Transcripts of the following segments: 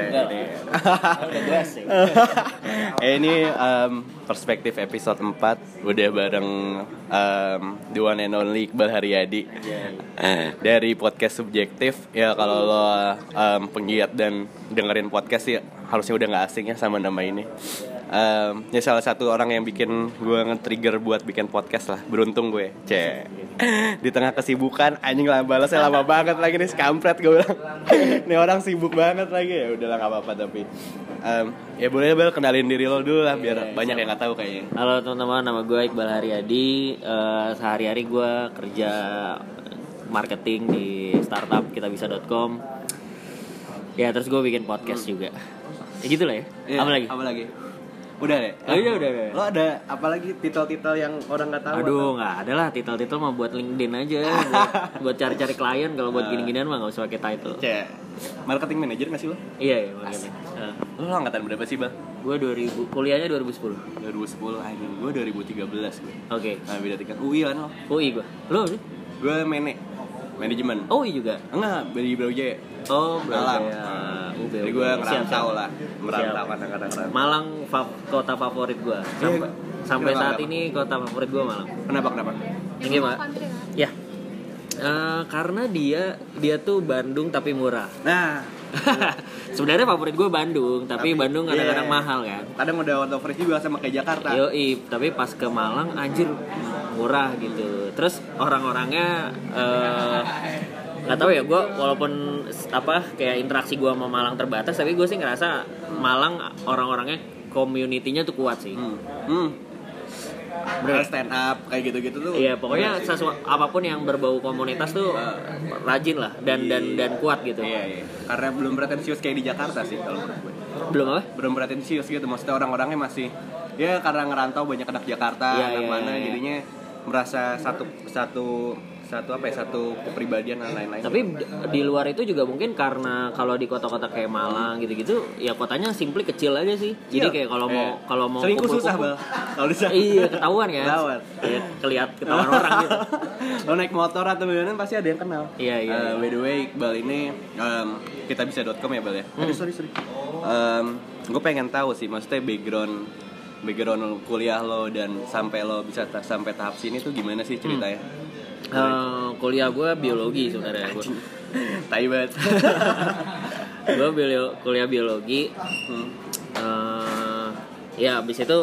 ini. Udah jelas sih. eh, ini em, perspektif episode 4 udah bareng em, the one and only Iqbal Haryadi. Dari podcast subjektif ya kalau lo em, penggiat dan dengerin podcast sih harusnya udah nggak asing ya sama nama ini Em, ya salah satu orang yang bikin gue nge-trigger buat bikin podcast lah beruntung gue cek di tengah kesibukan anjing lah balasnya lama banget lagi nih kampret gue bilang ini orang sibuk banget lagi ya udahlah nggak apa-apa tapi em, ya boleh bel kenalin diri lo dulu lah biar banyak yang nggak tahu kayaknya Halo teman-teman, nama gue Iqbal Haryadi. Eh, sehari-hari gue kerja marketing di startup kitabisa.com. Ya terus gue bikin podcast juga. Ya gitu lah ya. Apa lagi? apa lagi udah deh? Oh, iya, udah, udah. lo ada apa lagi titel-titel yang orang nggak tahu Aduh nggak ada lah. Titel-titel mah buat LinkedIn aja. Buat, cari-cari klien. Kalau buat gini-ginian mah nggak usah pakai title. cek. Marketing manager nggak sih lo Iya iya makanya. Eh, lo angkatan berapa sih bang? Gue 2000 kuliahnya 2010. 2010 anjing gue 2013 gue Oke. nah beda tingkat. UI kan lo? UI gue. Lo gue mene manajemen Oh iya juga. enggak dari Brawijaya Oh, Malang. Brawijaya. UB, jadi UB. gue Siap, ngerantau lah merantau kadang-kadang. Malang fa- kota favorit gua. Sampai sampai Kenapa, saat kenapa? ini kota favorit gua Malang. kenapa kenapa Ini Pak. Ya. Eh, karena dia dia tuh Bandung tapi murah. nah Sebenarnya favorit gua Bandung, tapi, Tapi, Bandung kadang-kadang iya. mahal kan. kadang udah out of juga sama kayak Jakarta Yoi, tapi pas ke Malang anjir murah gitu. Terus orang-orangnya eh nggak tahu ya gue walaupun apa kayak interaksi gue sama Malang terbatas tapi gue sih ngerasa Malang orang-orangnya community-nya tuh kuat sih hmm. hmm. Bener. stand up kayak gitu-gitu tuh Iya pokoknya sesuatu apa pun yang berbau komunitas tuh rajin lah dan dan dan kuat gitu. iya iya karena belum pretensius kayak di Jakarta sih kalau menurut gue Belum apa? belum pretensius gitu maksudnya orang-orangnya masih ya karena ngerantau banyak anak Jakarta Iya, anak iya, mana iya. jadinya merasa satu satu satu apa ya satu kepribadian dan lain-lain Tapi di luar itu juga mungkin karena kalau di kota-kota kayak Malang gitu-gitu ya kotanya simply kecil aja sih. Jadi Iya. kayak kalau mau Eh, kalau mau selingkuh susah kumpul-kumpul- bal kalau di sana Iya ketahuan kan. Ketahuan. Kayak kelihat ketahuan orang gitu. lo naik motor atau gimana pasti ada yang kenal Iya, iya, Eh, iya. by the way Iqbal ini um, kita bisa.com ya Bal ya Hmm. Aduh, sorry sorry gue pengen tahu sih maksudnya background background kuliah lo dan sampai lo bisa ta- sampai tahap sini tuh gimana sih ceritanya Eh, kuliah gue biologi sebenarnya gue. tai banget gue kuliah biologi. Hmm. eh ya abis itu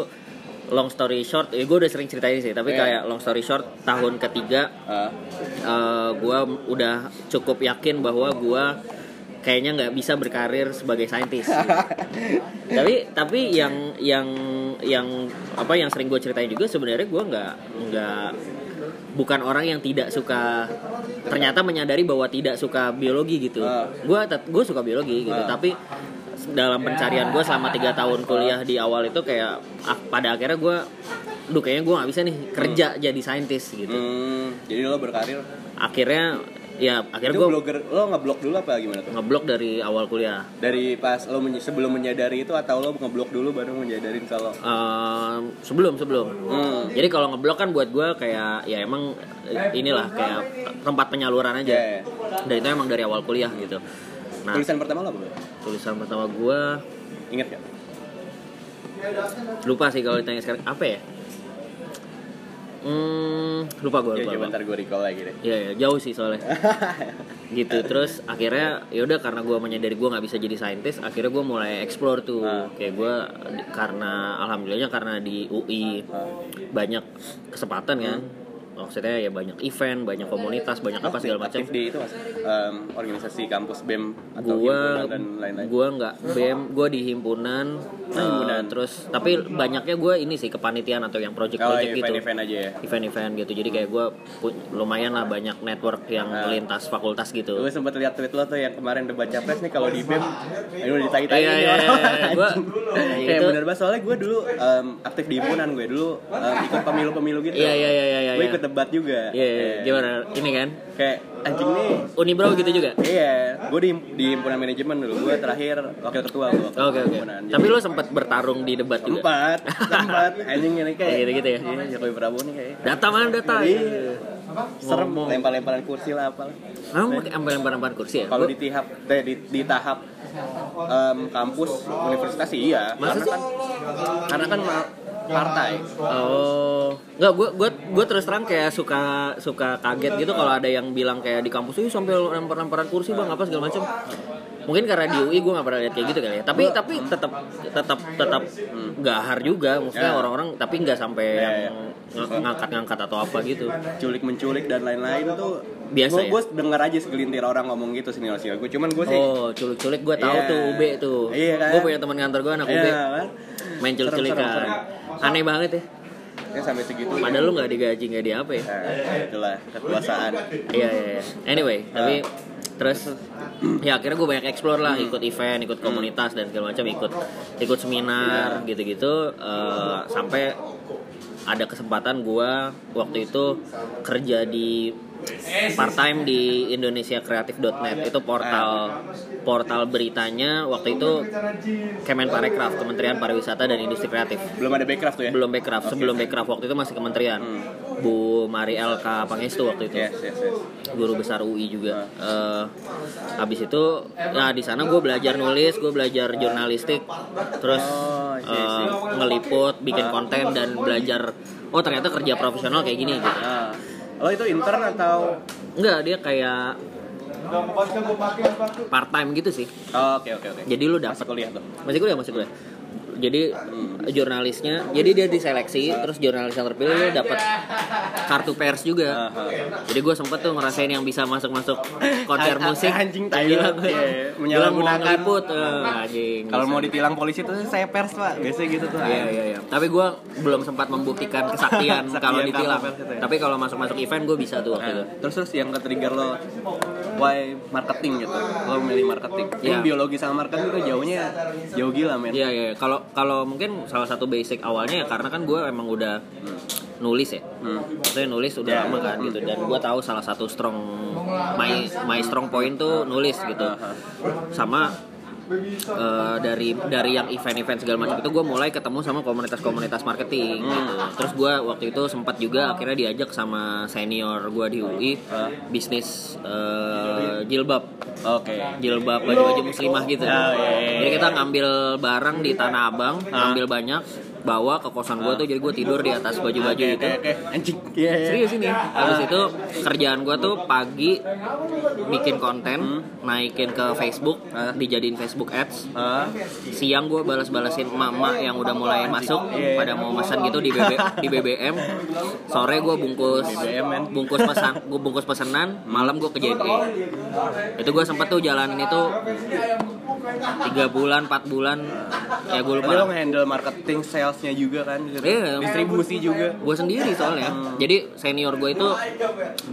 long story short, ya gue udah sering ceritain sih. Tapi Iya. kayak long story short tahun ketiga Ah, eh gue udah cukup yakin bahwa gue kayaknya nggak bisa berkarir sebagai saintis. tapi tapi yang yang yang apa yang sering gue ceritain juga sebenarnya gue nggak nggak bukan orang yang tidak suka ternyata menyadari bahwa tidak suka biologi gitu. Ah. Gue gue suka biologi gitu Ah. tapi dalam pencarian gue selama tiga tahun kuliah di awal itu kayak pada akhirnya gue duh kayaknya gue nggak bisa nih kerja jadi saintis gitu hmm, jadi lo berkarir akhirnya ya akhirnya gue blogger lo ngeblok dulu apa gimana tuh? Ngeblok dari awal kuliah. Dari pas lo menye- sebelum menyadari itu atau lo ngeblok dulu baru menyadarin kalau Ehm, sebelum sebelum. Hmm. jadi kalau ngeblok kan buat gue kayak ya emang eh, inilah kayak tempat penyaluran aja. Iya. dan itu emang dari awal kuliah gitu. Nah tulisan pertama lo apa tulisan pertama gue inget gak lupa sih kalau ditanya sekarang. Apa ya hmm lupa gue ya lupa, lupa. bentar gue recall lagi deh Iya, ya, jauh sih soalnya. gitu. Terus akhirnya ya udah karena gue menyadari gue nggak bisa jadi saintis, akhirnya gue mulai explore tuh. Ah. Kayak gue karena alhamdulillahnya karena di UI banyak kesempatan kan. Maksudnya ya banyak event, banyak komunitas, banyak apa segala macam. di itu mas Em, organisasi kampus bem atau Gua himpunan dan lain-lain gua nggak BEM, gue di himpunan. Oh, himpunan. eh, terus tapi banyaknya gue ini sih kepanitiaan atau yang project-project gitu event-event aja ya event-event gitu jadi kayak gue lumayan lah banyak network yang Nah. lintas fakultas gitu gue sempat lihat tweet lo tuh yang kemarin debat capres nih kalau di bem udah ditai-tai Iya, iya, iya, iya. Gua- kayak gitu. bener banget soalnya gue dulu em, aktif di himpunan gue dulu em, ikut pemilu-pemilu gitu Iya, iya, iya, iya, gue iya. ikut debat juga Iya, iya, Eh, gimana ini kan kayak anjing nih Unibro gitu juga Iya, gue di, di himpunan manajemen dulu. Gue terakhir wakil ketua gue. oke oke tapi lo sempat bertarung di debat juga Sempat, sempat. Anjing ini kayak gitu-gitu ya? Iya, Jokowi Prabowo nih kayak. data mana data Iya. serem lempar-lemparan kursi lah apa Emang ambil lempar-lempar kursi ya? kalau di tahap eh, di, di tahap em, kampus universitas sih iya Masa karena kan karena kan partai Oh, nggak gue gue gue terus terang kayak suka suka kaget gitu kalau ada yang bilang kayak di kampus itu sampai lempar-lemparan kursi bang apa segala macam. Mungkin karena di UI gue nggak pernah lihat kayak gitu kali ya. Tapi tapi tetap tetap tetap gahar juga, maksudnya Ya. orang-orang tapi nggak sampai Ya, yang ya. ng- ngangkat-ngangkat atau apa gitu. culik menculik dan lain-lain tuh Biasa gue ya? gue denger aja segelintir orang ngomong gitu senior senior gue cuman gue sih Oh, culik-culik gue tahu Iya. tuh UB tuh. Iya kan? Gue punya teman kantor gue anak UB Iya, kan? main culik-culikan. Aneh banget ya. ya sampai segitu Padahal lu nggak digaji nggak di apa ya. nah, itulah kekuasaan Iya iya. iya. Anyway, tapi terus ya akhirnya gue banyak explore lah, ikut event, ikut komunitas dan segala macam, ikut ikut seminar gitu-gitu eh, sampai ada kesempatan gue waktu itu kerja di part time di indonesiakreatif.net itu portal portal beritanya. Waktu itu Kemenparekraf Kementerian Pariwisata dan Industri Kreatif. Belum ada backcraft tuh ya? Belum Bekraf sebelum Bekraf waktu itu masih kementerian. Bu Mari Elka Pangestu waktu itu. Yes yes yes. Guru besar UI juga. Eh, habis itu, ya di sana gue belajar nulis, gue belajar jurnalistik, terus Oh, iya. ngeliput, bikin konten dan belajar. Oh ternyata kerja profesional kayak gini. Gitu. Lo itu intern atau Enggak, dia kayak part time gitu sih. Oh, oke oke oke Jadi lu masih dapat kuliah tuh masih kuliah masih kuliah. Jadi jurnalisnya, jadi dia diseleksi, terus jurnalis yang terpilih dapat kartu pers juga. Aha. Jadi gue sempet tuh ngerasain yang bisa masuk-masuk konser An- an- musik. anjing Gila banget. gue. Iya, iya. Menyalahgunakan. ngeliput, eh, anjing. kalau mau ditilang polisi tuh saya pers pak biasanya gitu tuh Iya iya iya. Tapi gue belum sempat membuktikan kesaktian kalau kartu ditilang. itu ya. Tapi kalau masuk-masuk event gue bisa tuh waktu itu. Nah, terus terus yang ke-trigger lo why marketing gitu lo milih marketing Iya. Ini biologi sama marketing tuh jauhnya jauh gila men Iya iya. Kalau kalau mungkin salah satu basic awalnya ya karena kan gue emang udah nulis ya. Hmm. Maksudnya nulis udah Ya. lama kan gitu dan gue tahu salah satu strong my my strong point tuh nulis gitu. Sama eh, dari dari yang event-event segala macam itu gue mulai ketemu sama komunitas-komunitas marketing. Gitu. Terus gue waktu itu sempat juga akhirnya diajak sama senior gue di UI bisnis eh, jilbab. Oke. Jilbab baju-baju muslimah gitu. Oh, iya, iya, Jadi kita ngambil barang di Tanah Abang, ngambil banyak, bawa ke kosan gue tuh jadi gue tidur di atas baju-baju itu. anjing Iya, iya. Serius ini. Habis itu kerjaan gue tuh pagi bikin konten, naikin ke Facebook, dijadiin Facebook Ads. Hah? Siang gue balas-balasin mama yang udah mulai masuk Iya. pada mau pesan gitu di BB, di BBM. Sore gue bungkus BBM, bungkus pesan, gue bungkus pesanan, malam gue ke JNE. Itu gue sempet tuh jalanin itu tiga bulan, empat bulan, ya gue lupa. Lo nge-handle marketing salesnya juga kan gitu. Iya. distribusi juga. Gue sendiri soalnya. Jadi senior gue itu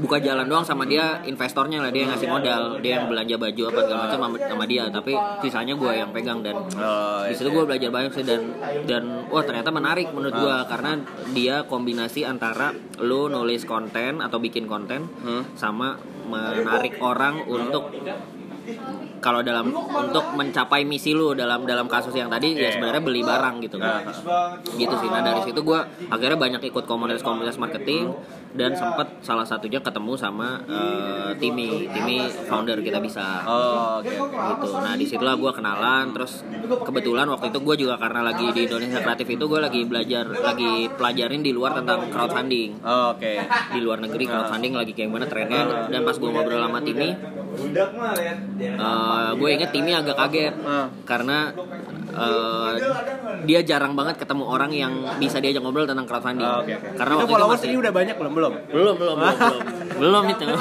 buka jalan doang sama dia investornya lah dia yang ngasih modal dia yang belanja baju apa segala macam sama, sama dia. Tapi sisanya gue yang pegang dan oh, di situ gue belajar banyak sih dan dan wah ternyata menarik menurut gue karena dia kombinasi antara lo nulis konten atau bikin konten sama menarik orang untuk kalau dalam untuk mencapai misi lu dalam dalam kasus yang tadi ya sebenarnya beli barang gitu kan. Gitu sih. Nah dari situ gue akhirnya banyak ikut komunitas-komunitas marketing dan sempat salah satunya ketemu sama eh, Timi Timi founder kita bisa. Oh oke oke. Gitu. Nah di situlah gue kenalan terus kebetulan waktu itu gue juga karena lagi di Indonesia kreatif itu gue lagi belajar lagi pelajarin di luar tentang crowdfunding. Oh, oke. Di luar negeri crowdfunding lagi kayak gimana trennya. Dan pas gue ngobrol sama Timi eh, gue inget Timi agak kaget. Ah. karena eh, dia jarang banget ketemu orang yang bisa diajak ngobrol tentang crowdfunding Oh, oke oke. Karena itu waktu itu followers masih ini udah banyak belum? Belum. Belum belum belum belum, belum itu.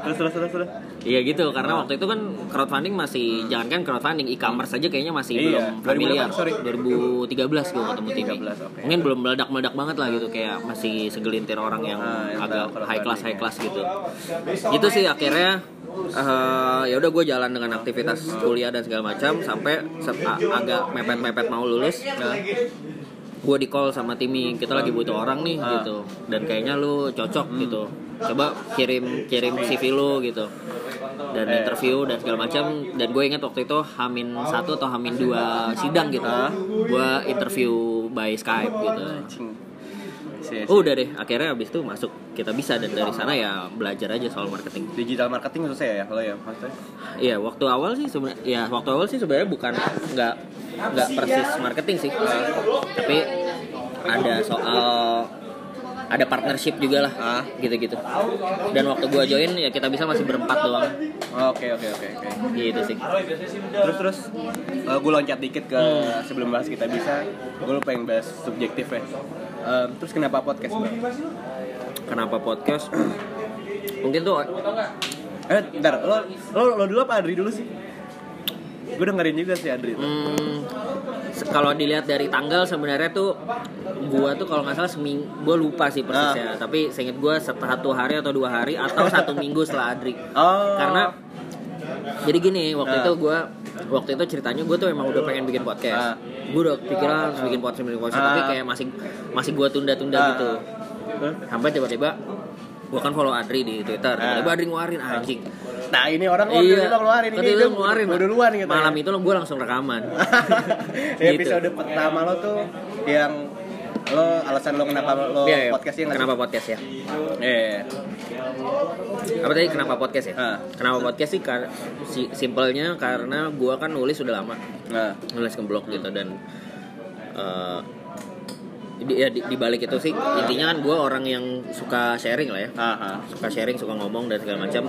Terus terus terus terus. Iya gitu karena waktu itu kan crowdfunding masih jangan kan crowdfunding e-commerce aja kayaknya masih Hmm. Iya, belum familiar. 2008, sorry. 2013 gue ketemu Timi 13, oke. mungkin belum meledak-meledak banget lah gitu kayak masih segelintir orang yang Ah, yang agak high class high class gitu. Itu sih akhirnya eh, ya udah gue jalan dengan aktivitas kuliah dan segala macam sampai agak mepet-mepet mau lulus. Nah, gue di call sama Timi kita lagi butuh orang nih Ah. gitu. Dan kayaknya lu cocok Hmm. gitu. Coba kirim kirim CV lu gitu. Dan Eh. interview dan segala macam. Dan gue ingat waktu itu Hamin satu atau Hamin dua sidang gitu. Ah. gue interview by Skype gitu Anjing. see, I see. udah deh. Akhirnya abis itu masuk. Kita bisa dan dari sana ya belajar aja soal marketing. Digital marketing susah ya kalau ya maksudnya? Iya waktu awal sih sebenarnya ya waktu awal sih sebenarnya bukan nggak nggak persis marketing sih. Tapi ada soal ada partnership juga lah Ah. gitu-gitu. Dan waktu gua join ya kita bisa masih berempat doang. Oke oke oke oke. Gitu sih. Terus terus gue loncat dikit ke sebelum bahas kita bisa. Gue pengen bahas subjektif ya Em, terus kenapa podcast bang? kenapa podcast mungkin tuh Eh, ntar lo lo lo dulu apa Adri dulu sih? Gue dengerin juga sih Adri. hmm, kalau dilihat dari tanggal sebenarnya tuh gua tuh kalau nggak salah seminggu gua lupa sih persisnya tapi seinget gua satu hari atau dua hari atau satu minggu setelah Adri Oh. karena jadi gini waktu Ah. itu gue waktu itu ceritanya gue tuh emang udah pengen bikin Ah. podcast gue udah pikiran harus bikin podcast bikin podcast tapi Ah. kayak masih masih gue tunda-tunda Ah. gitu sampai tiba-tiba gue kan follow Adri di Twitter Ah. tiba-tiba Adri ngeluarin anjing Nah ini orang oh, iya tiba-tiba ngeluarin ini dia ngeluarin udah duluan gitu. malam itu gue langsung rekaman Di episode pertama lo tuh yang lo alasan lo kenapa lo iya. podcastnya nggak sih? kenapa podcast ya Iya. apa tadi kenapa podcast ya Ah. kenapa podcast sih kar si simpelnya karena gue kan nulis udah lama Nah, nulis ke blog gitu dan eh, di, ya di, di balik itu sih intinya kan gue orang yang suka sharing lah ya aha. suka sharing suka ngomong dan segala macam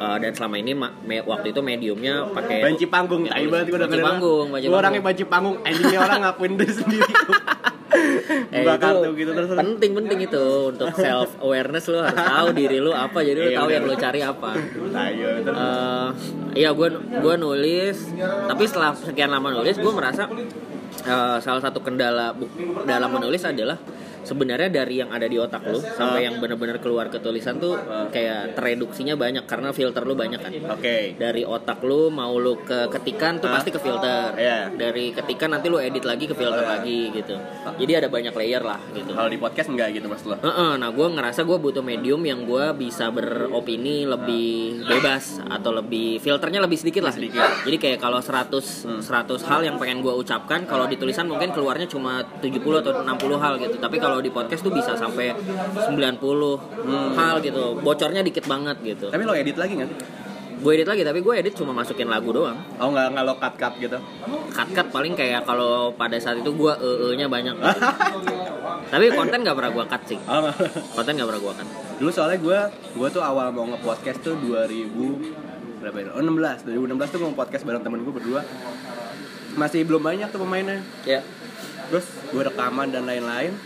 Eh, dan selama ini ma- me- waktu itu mediumnya pakai Banci panggung, banget gue Banci panggung, Gue orangnya panggung. banci panggung, anjingnya orang ngakuin diri sendiri. Eh, Buka kartu gitu terus. penting penting itu. Untuk self awareness lo harus tahu diri lo apa. Jadi lo Iya, tahu yang lo cari apa. Ayo, terus. Eh, iya gue nulis. Tapi setelah sekian lama nulis gue merasa eh, salah satu kendala dalam menulis adalah sebenarnya dari yang ada di otak lu sampai yang benar-benar keluar ke tulisan tuh kayak tereduksinya banyak karena filter lu banyak kan Oke. dari otak lu mau lu ke ketikan tuh Hah? pasti ke filter Iya. dari ketikan nanti lu edit lagi ke filter lagi gitu jadi ada banyak layer lah gitu Kalau di podcast enggak gitu mas lo? Heeh, nah gue ngerasa gue butuh medium yang gue bisa beropini lebih bebas atau lebih filternya lebih sedikit lah. Sedikit. Jadi kayak kalau 100 100 hal yang pengen gue ucapkan kalau di tulisan mungkin keluarnya cuma 70 atau 60 hal gitu. Tapi kalau di podcast tuh bisa sampai 90 hal gitu. Bocornya dikit banget gitu. Tapi lo edit lagi nggak? Gue edit lagi tapi gue edit cuma masukin lagu doang. Oh nggak nggak lo cut cut gitu? Cut-cut paling kayak kalau pada saat itu gue e nya banyak. gitu. tapi konten gak pernah gue cut sih. Oh, nggak. Konten gak pernah gue cut. Dulu soalnya gue gue tuh awal mau nge-podcast tuh 2000 berapa ya? Oh 16. 2016 tuh mau podcast bareng temen gue berdua. Masih belum banyak tuh pemainnya. Ya. Terus gue rekaman dan lain-lain.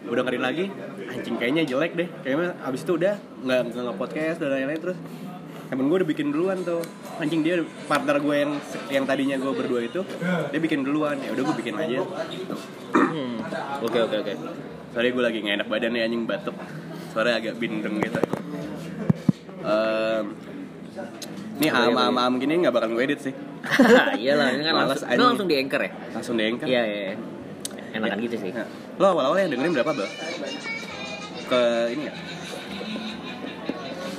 Gue dengerin lagi, anjing kayaknya jelek deh. Kayaknya abis itu udah nggak nggak nge-podcast dan lain-lain terus temen gue udah bikin duluan tuh anjing dia partner gue yang yang tadinya gue berdua itu dia bikin duluan ya udah gue bikin aja Hmm. Oke oke oke. Sorry gue lagi gak enak badan nih anjing batuk Suaranya agak bindeng gitu Ehm, Ini am am am gini gak bakal gue edit sih Iyalah, ini kan langsung, langsung di anchor ya? Langsung deh kan Iya, iya. iya. Enakan gitu sih. Lo awal-awal yang dengerin berapa bang? Ke ini ya?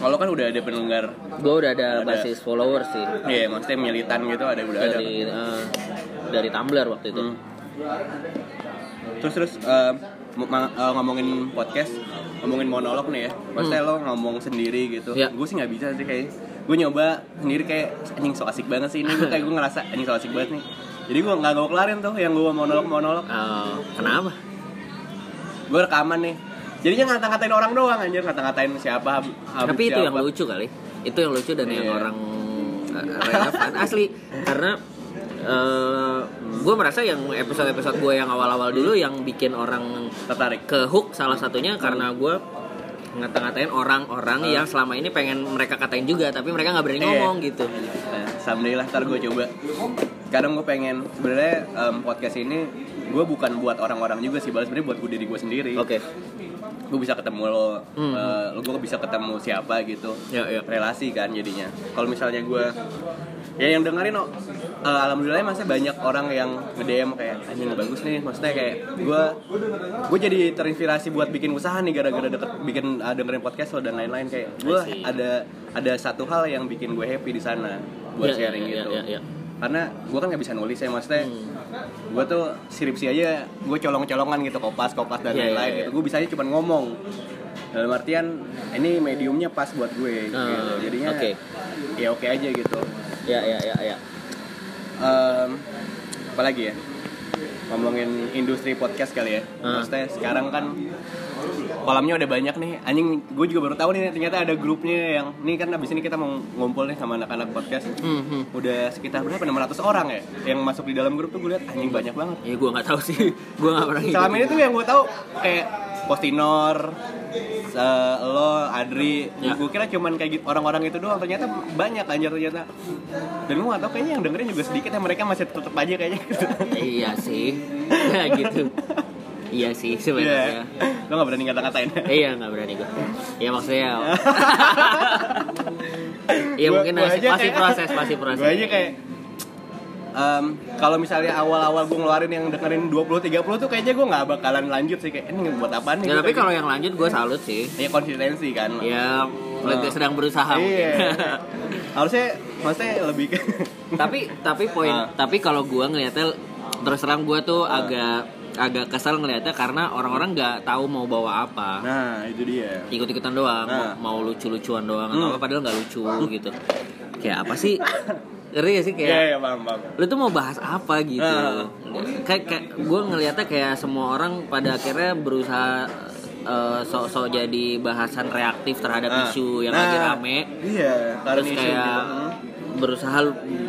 Kalau kan udah ada pendengar Gue udah ada, Ada. basis followers sih Iya maksudnya militan gitu ada udah ada dari eh, dari Tumblr waktu itu. Hmm. Terus terus eh, ngomongin podcast ngomongin monolog nih ya maksudnya lo ngomong sendiri gitu Iya. gue sih nggak bisa sih kayak gue nyoba sendiri kayak anjing so asik banget sih ini gue kayak gue ngerasa anjing so asik banget nih jadi gue nggak gue kelarin tuh yang gue monolog monolog Eh, kenapa? Gue rekaman nih jadinya ngata-ngatain orang doang anjir ngata-ngatain siapa Tapi itu siapa. yang lucu kali. Itu yang lucu dan yang Iya. orang eh, relevan asli karena gue merasa yang episode-episode gue yang awal-awal dulu yang bikin orang tertarik ke hook salah satunya karena gue ngata-ngatain orang-orang yang selama ini pengen mereka katain juga tapi mereka nggak berani Iya. ngomong gitu Nah, someday lah ntar gue coba Sekarang gue pengen sebenarnya em, podcast ini gue bukan buat orang-orang juga sih, balas sebenarnya buat gue diri gue sendiri. oke Gue bisa ketemu lo, Hmm. eh, lo gue bisa ketemu siapa gitu. ya ya Relasi kan jadinya. Kalau misalnya gue ya yang dengerin oh, eh, alhamdulillah masih banyak orang yang nge-DM kayak anjing bagus nih maksudnya kayak gue gue jadi terinspirasi buat bikin usaha nih gara-gara deket bikin eh, dengerin podcast lo dan lain-lain kayak gue ada ada satu hal yang bikin gue happy di sana buat Ya, sharing ya, gitu ya, ya, ya. Karena gue kan nggak bisa nulis ya maksudnya Hmm. gue tuh skripsi aja gue colong-colongan gitu kopas kopas dan Iya, iya, lain-lain iya. gitu gue bisanya cuma ngomong dalam artian ini mediumnya pas buat gue gitu. Ah, jadinya oke. ya oke aja gitu ya ya ya ya apalagi ya ngomongin industri podcast kali ya Ah. maksudnya sekarang kan kolamnya udah banyak nih. Anjing gue juga baru tahu nih ternyata ada grupnya yang nih kan abis ini kita mau ngumpul nih sama anak-anak podcast. Hmm, hmm. udah sekitar berapa? 600 orang ya yang masuk di dalam grup tuh gue lihat anjing banyak banget. Ya gue nggak tahu sih. Gue nggak pernah selama ini tuh yang gue tahu kayak Postinor eh, lo Adri. Ya. gue kira cuman kayak gitu orang-orang itu doang. Ternyata banyak anjir ternyata. Dan gue gak tau kayaknya yang dengerin juga sedikit ya mereka masih tetep aja kayaknya. Iya sih. Ya gitu iya sih sebenarnya. Iya. lo gak berani ngata-ngatain. Iya nggak berani gue ya maksudnya Iya mungkin gua masih, masih kayak- proses masih proses. gue aja kayak em, kalau misalnya awal-awal gue ngeluarin yang dengerin 20-30 tuh kayaknya gue gak bakalan lanjut sih kayak ini buat apaan nih? Ya, tapi kayak kalau yang lanjut gue salut sih. Gitu. ya konsistensi kan. Ya lagi sedang berusaha mungkin. iya. Harusnya maksudnya lebih ke tapi tapi poin Ah. tapi kalau gue ngeliatnya terus terang gue tuh agak agak kesel ngeliatnya karena orang-orang nggak tahu mau bawa apa nah itu dia ikut-ikutan doang Nah. mau, mau lucu-lucuan doang atau Hmm. apa padahal nggak lucu gitu kayak apa sih ngeri gak sih kayak Iya, iya, paham, paham. lu tuh mau bahas apa gitu Nah. kayak, kayak gue ngelihatnya kayak semua orang pada akhirnya berusaha eh, sok-sok jadi bahasan reaktif terhadap Nah. isu yang Nah, lagi rame Iya, terus isu kayak gitu. Berusaha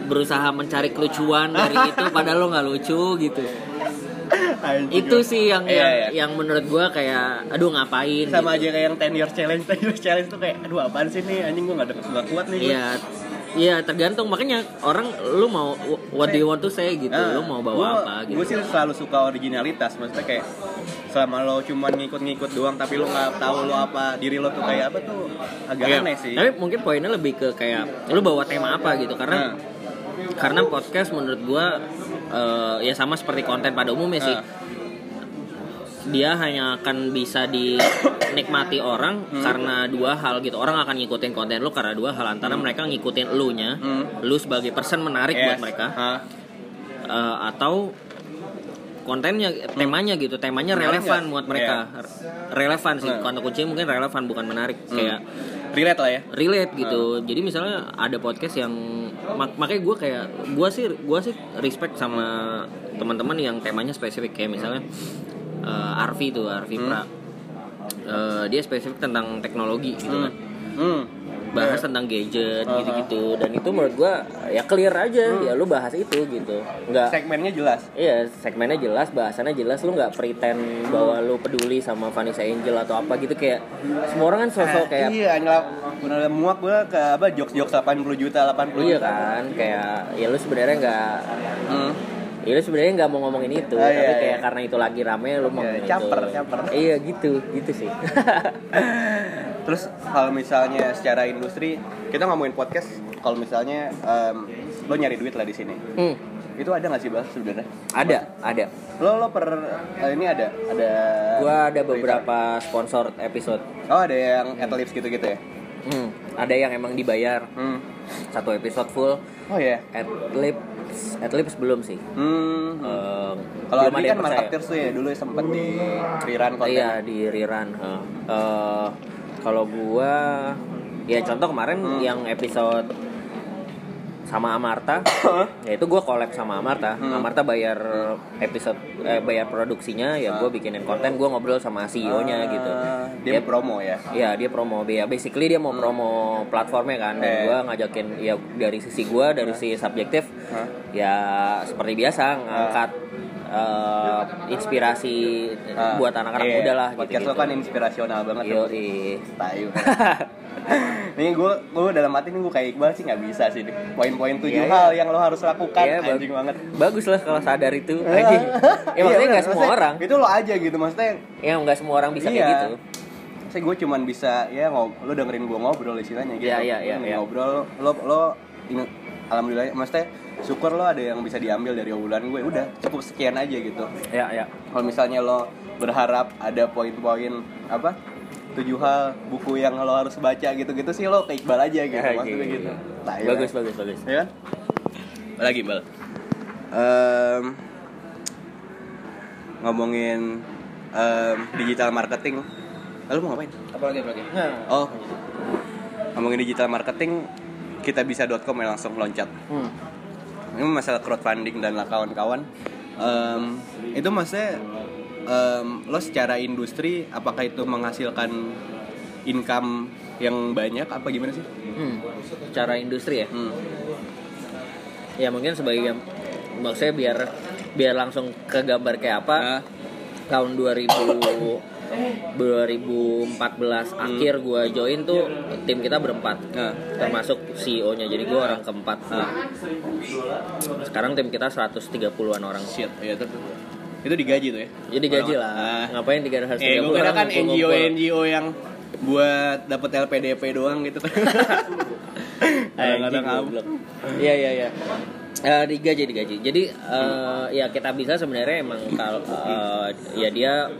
berusaha mencari kelucuan dari itu padahal lo nggak lucu gitu itu gua- sih yang Iya, yang, iya. yang menurut gue kayak aduh ngapain sama gitu. aja kayak yang 10 years challenge 10 years challenge tuh kayak aduh apaan sih nih anjing gua gak, gak kuat nih gua. Iya, iya tergantung makanya orang lu mau what do you want to say gitu, Nah, lu mau bawa apa gitu. Gue sih selalu suka originalitas, maksudnya kayak selama lo cuma ngikut-ngikut doang tapi lo nggak tahu lo apa diri lo tuh kayak apa tuh agak Iya, aneh sih. Tapi mungkin poinnya lebih ke kayak lu bawa tema apa gitu karena Nah. karena podcast menurut gua eh, ya sama seperti konten pada umumnya sih. Nah. Dia hanya akan bisa dinikmati orang Hmm. karena dua hal gitu. Orang akan ngikutin konten lu karena dua hal antara mereka ngikutin elunya, Hmm. lu sebagai person menarik Yes. buat mereka. Hah? Eh, atau kontennya temanya gitu temanya Menarik relevan buat mereka relevan sih Nah. kata kuncinya mungkin relevan bukan menarik Hmm. kayak relate lah ya. relate gitu jadi misalnya ada podcast yang mak- makanya gue kayak gue sih gue sih respect sama teman-teman yang temanya spesifik kayak misalnya eh, Arfi tuh Arfi Hmm. Pra Eh, dia spesifik tentang teknologi gitu Hmm. kan Hmm. Bahas Iya. tentang gadget Uh-huh. gitu-gitu dan itu menurut gua ya clear aja ya lu bahas itu gitu nggak Segmennya jelas. Iya, segmennya jelas, bahasannya jelas. Lu nggak pretend bahwa lu peduli sama Vanessa Angel atau apa gitu kayak semua orang kan sosok kayak Iya, ngelap bener muak gue ke apa jokes-jokes 80 juta, 80 iya juta. kan, kayak ya lu sebenarnya nggak Hmm. Ya lu sebenarnya nggak mau ngomongin itu, Ah, iya, tapi kayak iya. karena itu lagi rame lu mau Iya, caper, itu. caper. Iya gitu, gitu sih. Terus kalau misalnya secara industri, kita ngomongin podcast, kalau misalnya em, lo nyari duit lah di sini. hmm, Itu ada nggak sih bang sebenarnya? ada, ada. Lo lo per eh, ini ada ada. Gua ada beberapa sponsor episode. Oh ada yang adlibs gitu-gitu ya? Hmm, ada yang emang dibayar Hmm. satu episode full. Oh ya. Adlibs, adlibs belum sih. Hmm. Eh, Kalau yang kan mantap tuh ya dulu sempat di rerun konten. Iya di rerun. heeh. Eh, kalau gua ya contoh kemarin Hmm. yang episode sama Amarta, ya itu gua collab sama Amarta. Hmm. Amarta bayar episode eh, bayar produksinya, ya gua bikinin konten, gua ngobrol sama CEO-nya gitu. Ah, Dia Ya, promo ya. Iya dia promo ya basically dia mau promo platformnya kan dan Eh. gua ngajakin ya dari sisi gua dari sisi subjektif Hah? ya seperti biasa ngangkat eh, inspirasi Ah, buat anak-anak iya. muda lah Podcast gitu, lo kan inspirasional banget. Yo, Tayu. Nih gue gue dalam hati nih gue kayak Iqbal sih nggak bisa sih. Poin-poin tujuh Iya, hal yang lo harus lakukan Iya, bag- anjing banget. bagus lah kalau sadar itu lagi ya Iya, maksudnya nggak semua Maksudnya orang Itu lo aja gitu maksudnya. ya nggak semua orang bisa iya. kayak gitu Saya gue cuman bisa ya ngob lo dengerin gue ngobrol istilahnya gitu. Iya, iya, iya, Lo iya. Ngobrol lo lo alhamdulillah maksudnya syukur lo ada yang bisa diambil dari obrolan gue udah cukup sekian aja gitu. ya ya Kalau misalnya lo berharap ada poin-poin apa tujuh hal buku yang lo harus baca gitu-gitu sih lo ke Iqbal aja gitu Ya, maksudnya gitu. gitu. Tai bagus banget. bagus bagus Ya kan? lagi bal Em, ngomongin em, digital marketing lalu mau ngapain Apalagi apalagi. oh ngomongin digital marketing kita bisa.com yang langsung loncat Hmm. ini masalah crowdfunding dan lah kawan-kawan Em, itu maksudnya em, lo secara industri apakah itu menghasilkan income yang banyak apa gimana sih Hmm. Secara industri ya. hmm. Ya mungkin sebagai maksudnya biar biar langsung ke gambar kayak apa. Nah, Tahun 2000 2014 akhir gua join tuh tim kita berempat. nah, termasuk CEO-nya jadi gue orang keempat sekarang tim kita 130-an orang shit ya itu itu digaji tuh ya jadi gaji lah Ah. ngapain 330 Eh, gue kira orang kan NGO. NGO yang buat dapat LPDP doang gitu kan. Kadang-kadang. Iya iya iya. Eh, digaji digaji. Jadi eh, ya kita bisa sebenarnya emang kalau eh, ya dia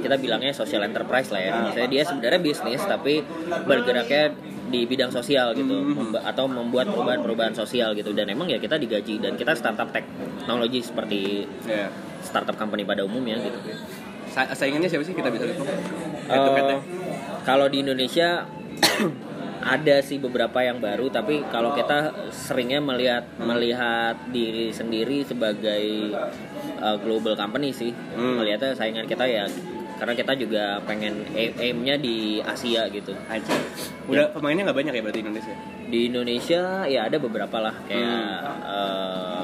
kita bilangnya social enterprise lah ya. Maksudnya dia sebenarnya bisnis tapi bergeraknya di bidang sosial gitu Memba- atau membuat perubahan-perubahan sosial gitu dan emang ya kita digaji dan kita startup teknologi seperti Ya. startup company pada umumnya gitu. Sa- saingannya siapa sih kita bisa lihat? Eh, kalau di Indonesia ada sih beberapa yang baru tapi kalau kita seringnya melihat melihat diri sendiri sebagai uh, global company sih Hmm. melihatnya saingan kita ya karena kita juga pengen aim- aimnya di Asia gitu Aja. Udah pemainnya nggak banyak ya berarti Indonesia. di Indonesia ya ada beberapa lah kayak uh,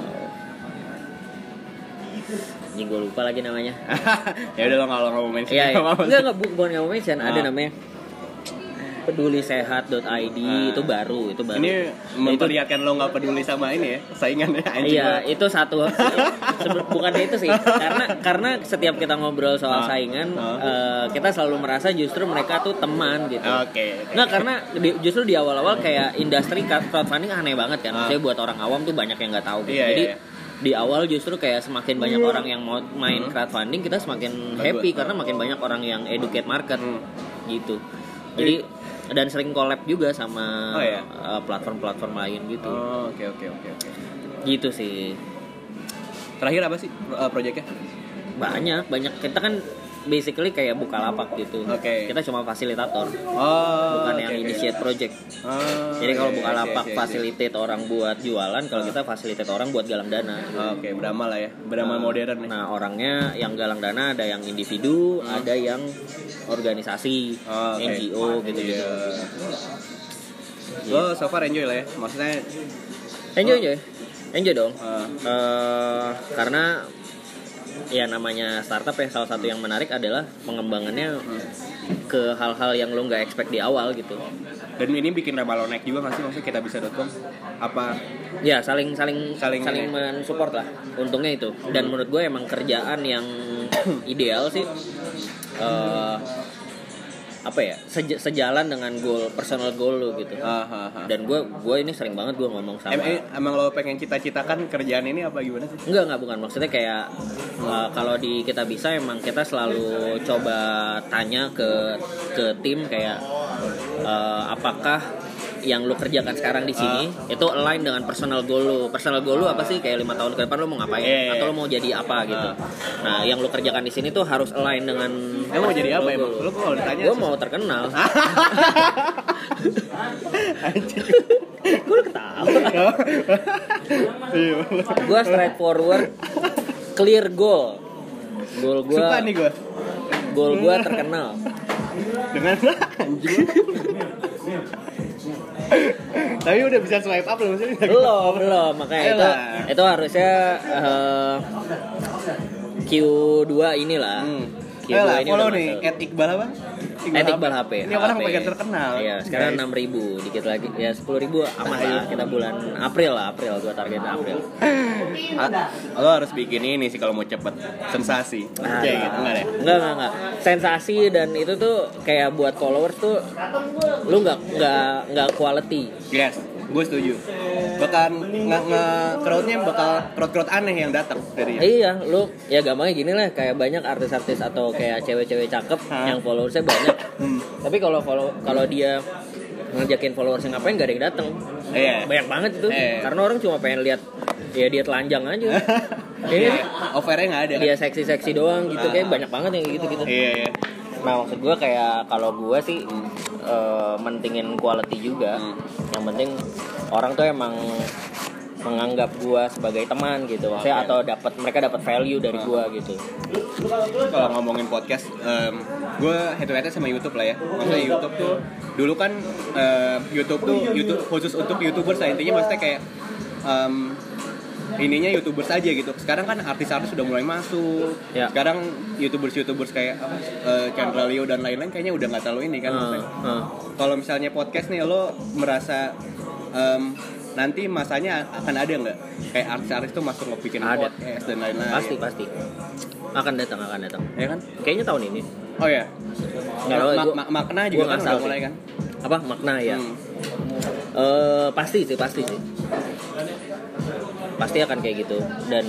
anjing gue lupa lagi namanya ya udah lo kalau nggak mau mention Iya, iya. Enggak, enggak, bukan nggak mau mention, ada Ah. Namanya pedulisehat.id Ah. itu baru, itu baru. Ini Nah, itu memperlihatkan lo nggak peduli sama ini ya saingannya anjing Iya, banget. itu satu bukan itu sih. Karena karena setiap kita ngobrol soal Ah. saingan, Ah. eh, kita selalu merasa justru mereka tuh teman gitu. Oke. oke. Nggak karena di- justru di awal-awal kayak industri crowdfunding aneh banget kan. Ah. Maksudnya buat orang awam tuh banyak yang nggak tahu gitu. Iya, Jadi iya, iya. di awal justru kayak semakin banyak orang yang mau main crowdfunding kita semakin Bagus. happy karena makin banyak orang yang educate market Hmm. gitu. Jadi dan sering collab juga sama Oh, iya? uh, platform-platform lain gitu. Oh, Oke oke oke oke. Gitu sih. Terakhir apa sih uh, proyeknya? Banyak, banyak. Kita kan basically kayak Bukalapak gitu. Oke. Kita cuma fasilitator, Oh. bukan oke, yang initiate project. Oh, Jadi kalau iya, Bukalapak iya, iya, iya. facilitate orang buat jualan, kalau kita facilitate orang buat galang dana. Oh, Oke, beramal lah ya. Beramal modern nih. Nah, orangnya yang galang dana ada yang individu, ada yang organisasi, Oh, oke. NGO gitu-gitu. Iya. Lo so far enjoy lah ya. Maksudnya Enjoy enjoy. Enjoy dong. uh, Eh, karena ya namanya startup ya salah satu yang menarik adalah pengembangannya ke hal-hal yang lo nggak expect di awal gitu. dan ini bikin nama lo naik juga nggak sih maksudnya kita bisa.com apa Ya saling saling Saling saling, mensupport lah. Untungnya itu. Dan menurut gue emang kerjaan yang ideal sih. eh apa ya seja- sejalan dengan goal personal goal lo gitu. ah, ah, ah. Dan gue gue ini sering banget gue ngomong sama Em- em- emang lo pengen cita-citakan kerjaan ini apa gimana sih Enggak, enggak bukan. Maksudnya kayak uh, kalau di kita bisa emang kita selalu coba tanya ke ke tim kayak uh, apakah yang lu kerjakan sekarang di sini itu align dengan personal goal lu. Personal goal lu apa sih? Kayak lima tahun ke depan lu mau ngapain? Iya, Atau lu mau jadi apa gitu. Nah, yang lu kerjakan di sini tuh harus align dengan Emang mau jadi apa emang? Lu kalau ditanya Gue mau terkenal. Anjing. Gue ketawa. Iya. gue straightforward, clear goal. Goal gue, Suka nih gue goal gue terkenal. dengan anjing. Tapi udah bisa swipe up loh maksudnya. belum belum makanya itu Elah. itu harusnya eh, Q2 inilah Hmm. Q2 Ayolah, ini follow nih, at Iqbal apa? Eh, Iqbal HP. Ini orang pengen terkenal. Iya, sekarang enam ribu, dikit lagi. Ya sepuluh ribu aman Ayo. lah. Kita bulan April lah, April. Gua target April. Ah, Lo harus bikin ini sih kalau mau cepet sensasi. Nah, Kayak gitu enggak deh. Enggak, enggak, enggak. Sensasi dan itu tuh kayak buat followers tuh lu nggak nggak nggak quality. Yes, gue setuju. Bahkan nggak nge crowdnya bakal crowd crowd aneh yang datang dari Iya, lu ya gampangnya gini lah, kayak banyak artis-artis atau kayak cewek-cewek cakep Hah? yang followersnya banyak. Hmm. Tapi kalau follow kalau dia ngajakin followersnya ngapain gak ada yang datang Iya. banyak banget itu Iya. karena orang cuma pengen lihat ya dia telanjang aja Iya. Offernya nggak ada. dia seksi-seksi doang gitu Ah. kayak banyak banget yang gitu gitu Iya, iya. nah maksud gue kayak kalau gue sih eh, mentingin quality juga Hmm. yang penting orang tuh emang menganggap gue sebagai teman gitu maksudnya Oke. atau dapat mereka dapat value dari gue gitu Kalau ngomongin podcast, gue head to head sama YouTube lah ya. Maksudnya YouTube tuh dulu kan em, YouTube tuh YouTube khusus untuk youtubers lah intinya maksudnya kayak em, ininya youtubers aja gitu. Sekarang kan artis-artis sudah mulai masuk. Ya. Sekarang youtubers youtubers kayak apa? eh, Chandra Leo dan lain-lain kayaknya udah nggak terlalu ini kan. Maksudnya. eh. Kalau misalnya podcast nih lo merasa em, nanti masanya akan ada nggak kayak artis-artis tuh masuk ngebikin Ada. podcast dan lain-lain. pasti pasti akan datang akan datang Ya kan? kayaknya tahun ini Oh ya. Nggak tahu, Ma- ma- makna juga kan udah mulai kan. apa makna ya Hmm. Eh, pasti sih pasti sih pasti akan kayak gitu dan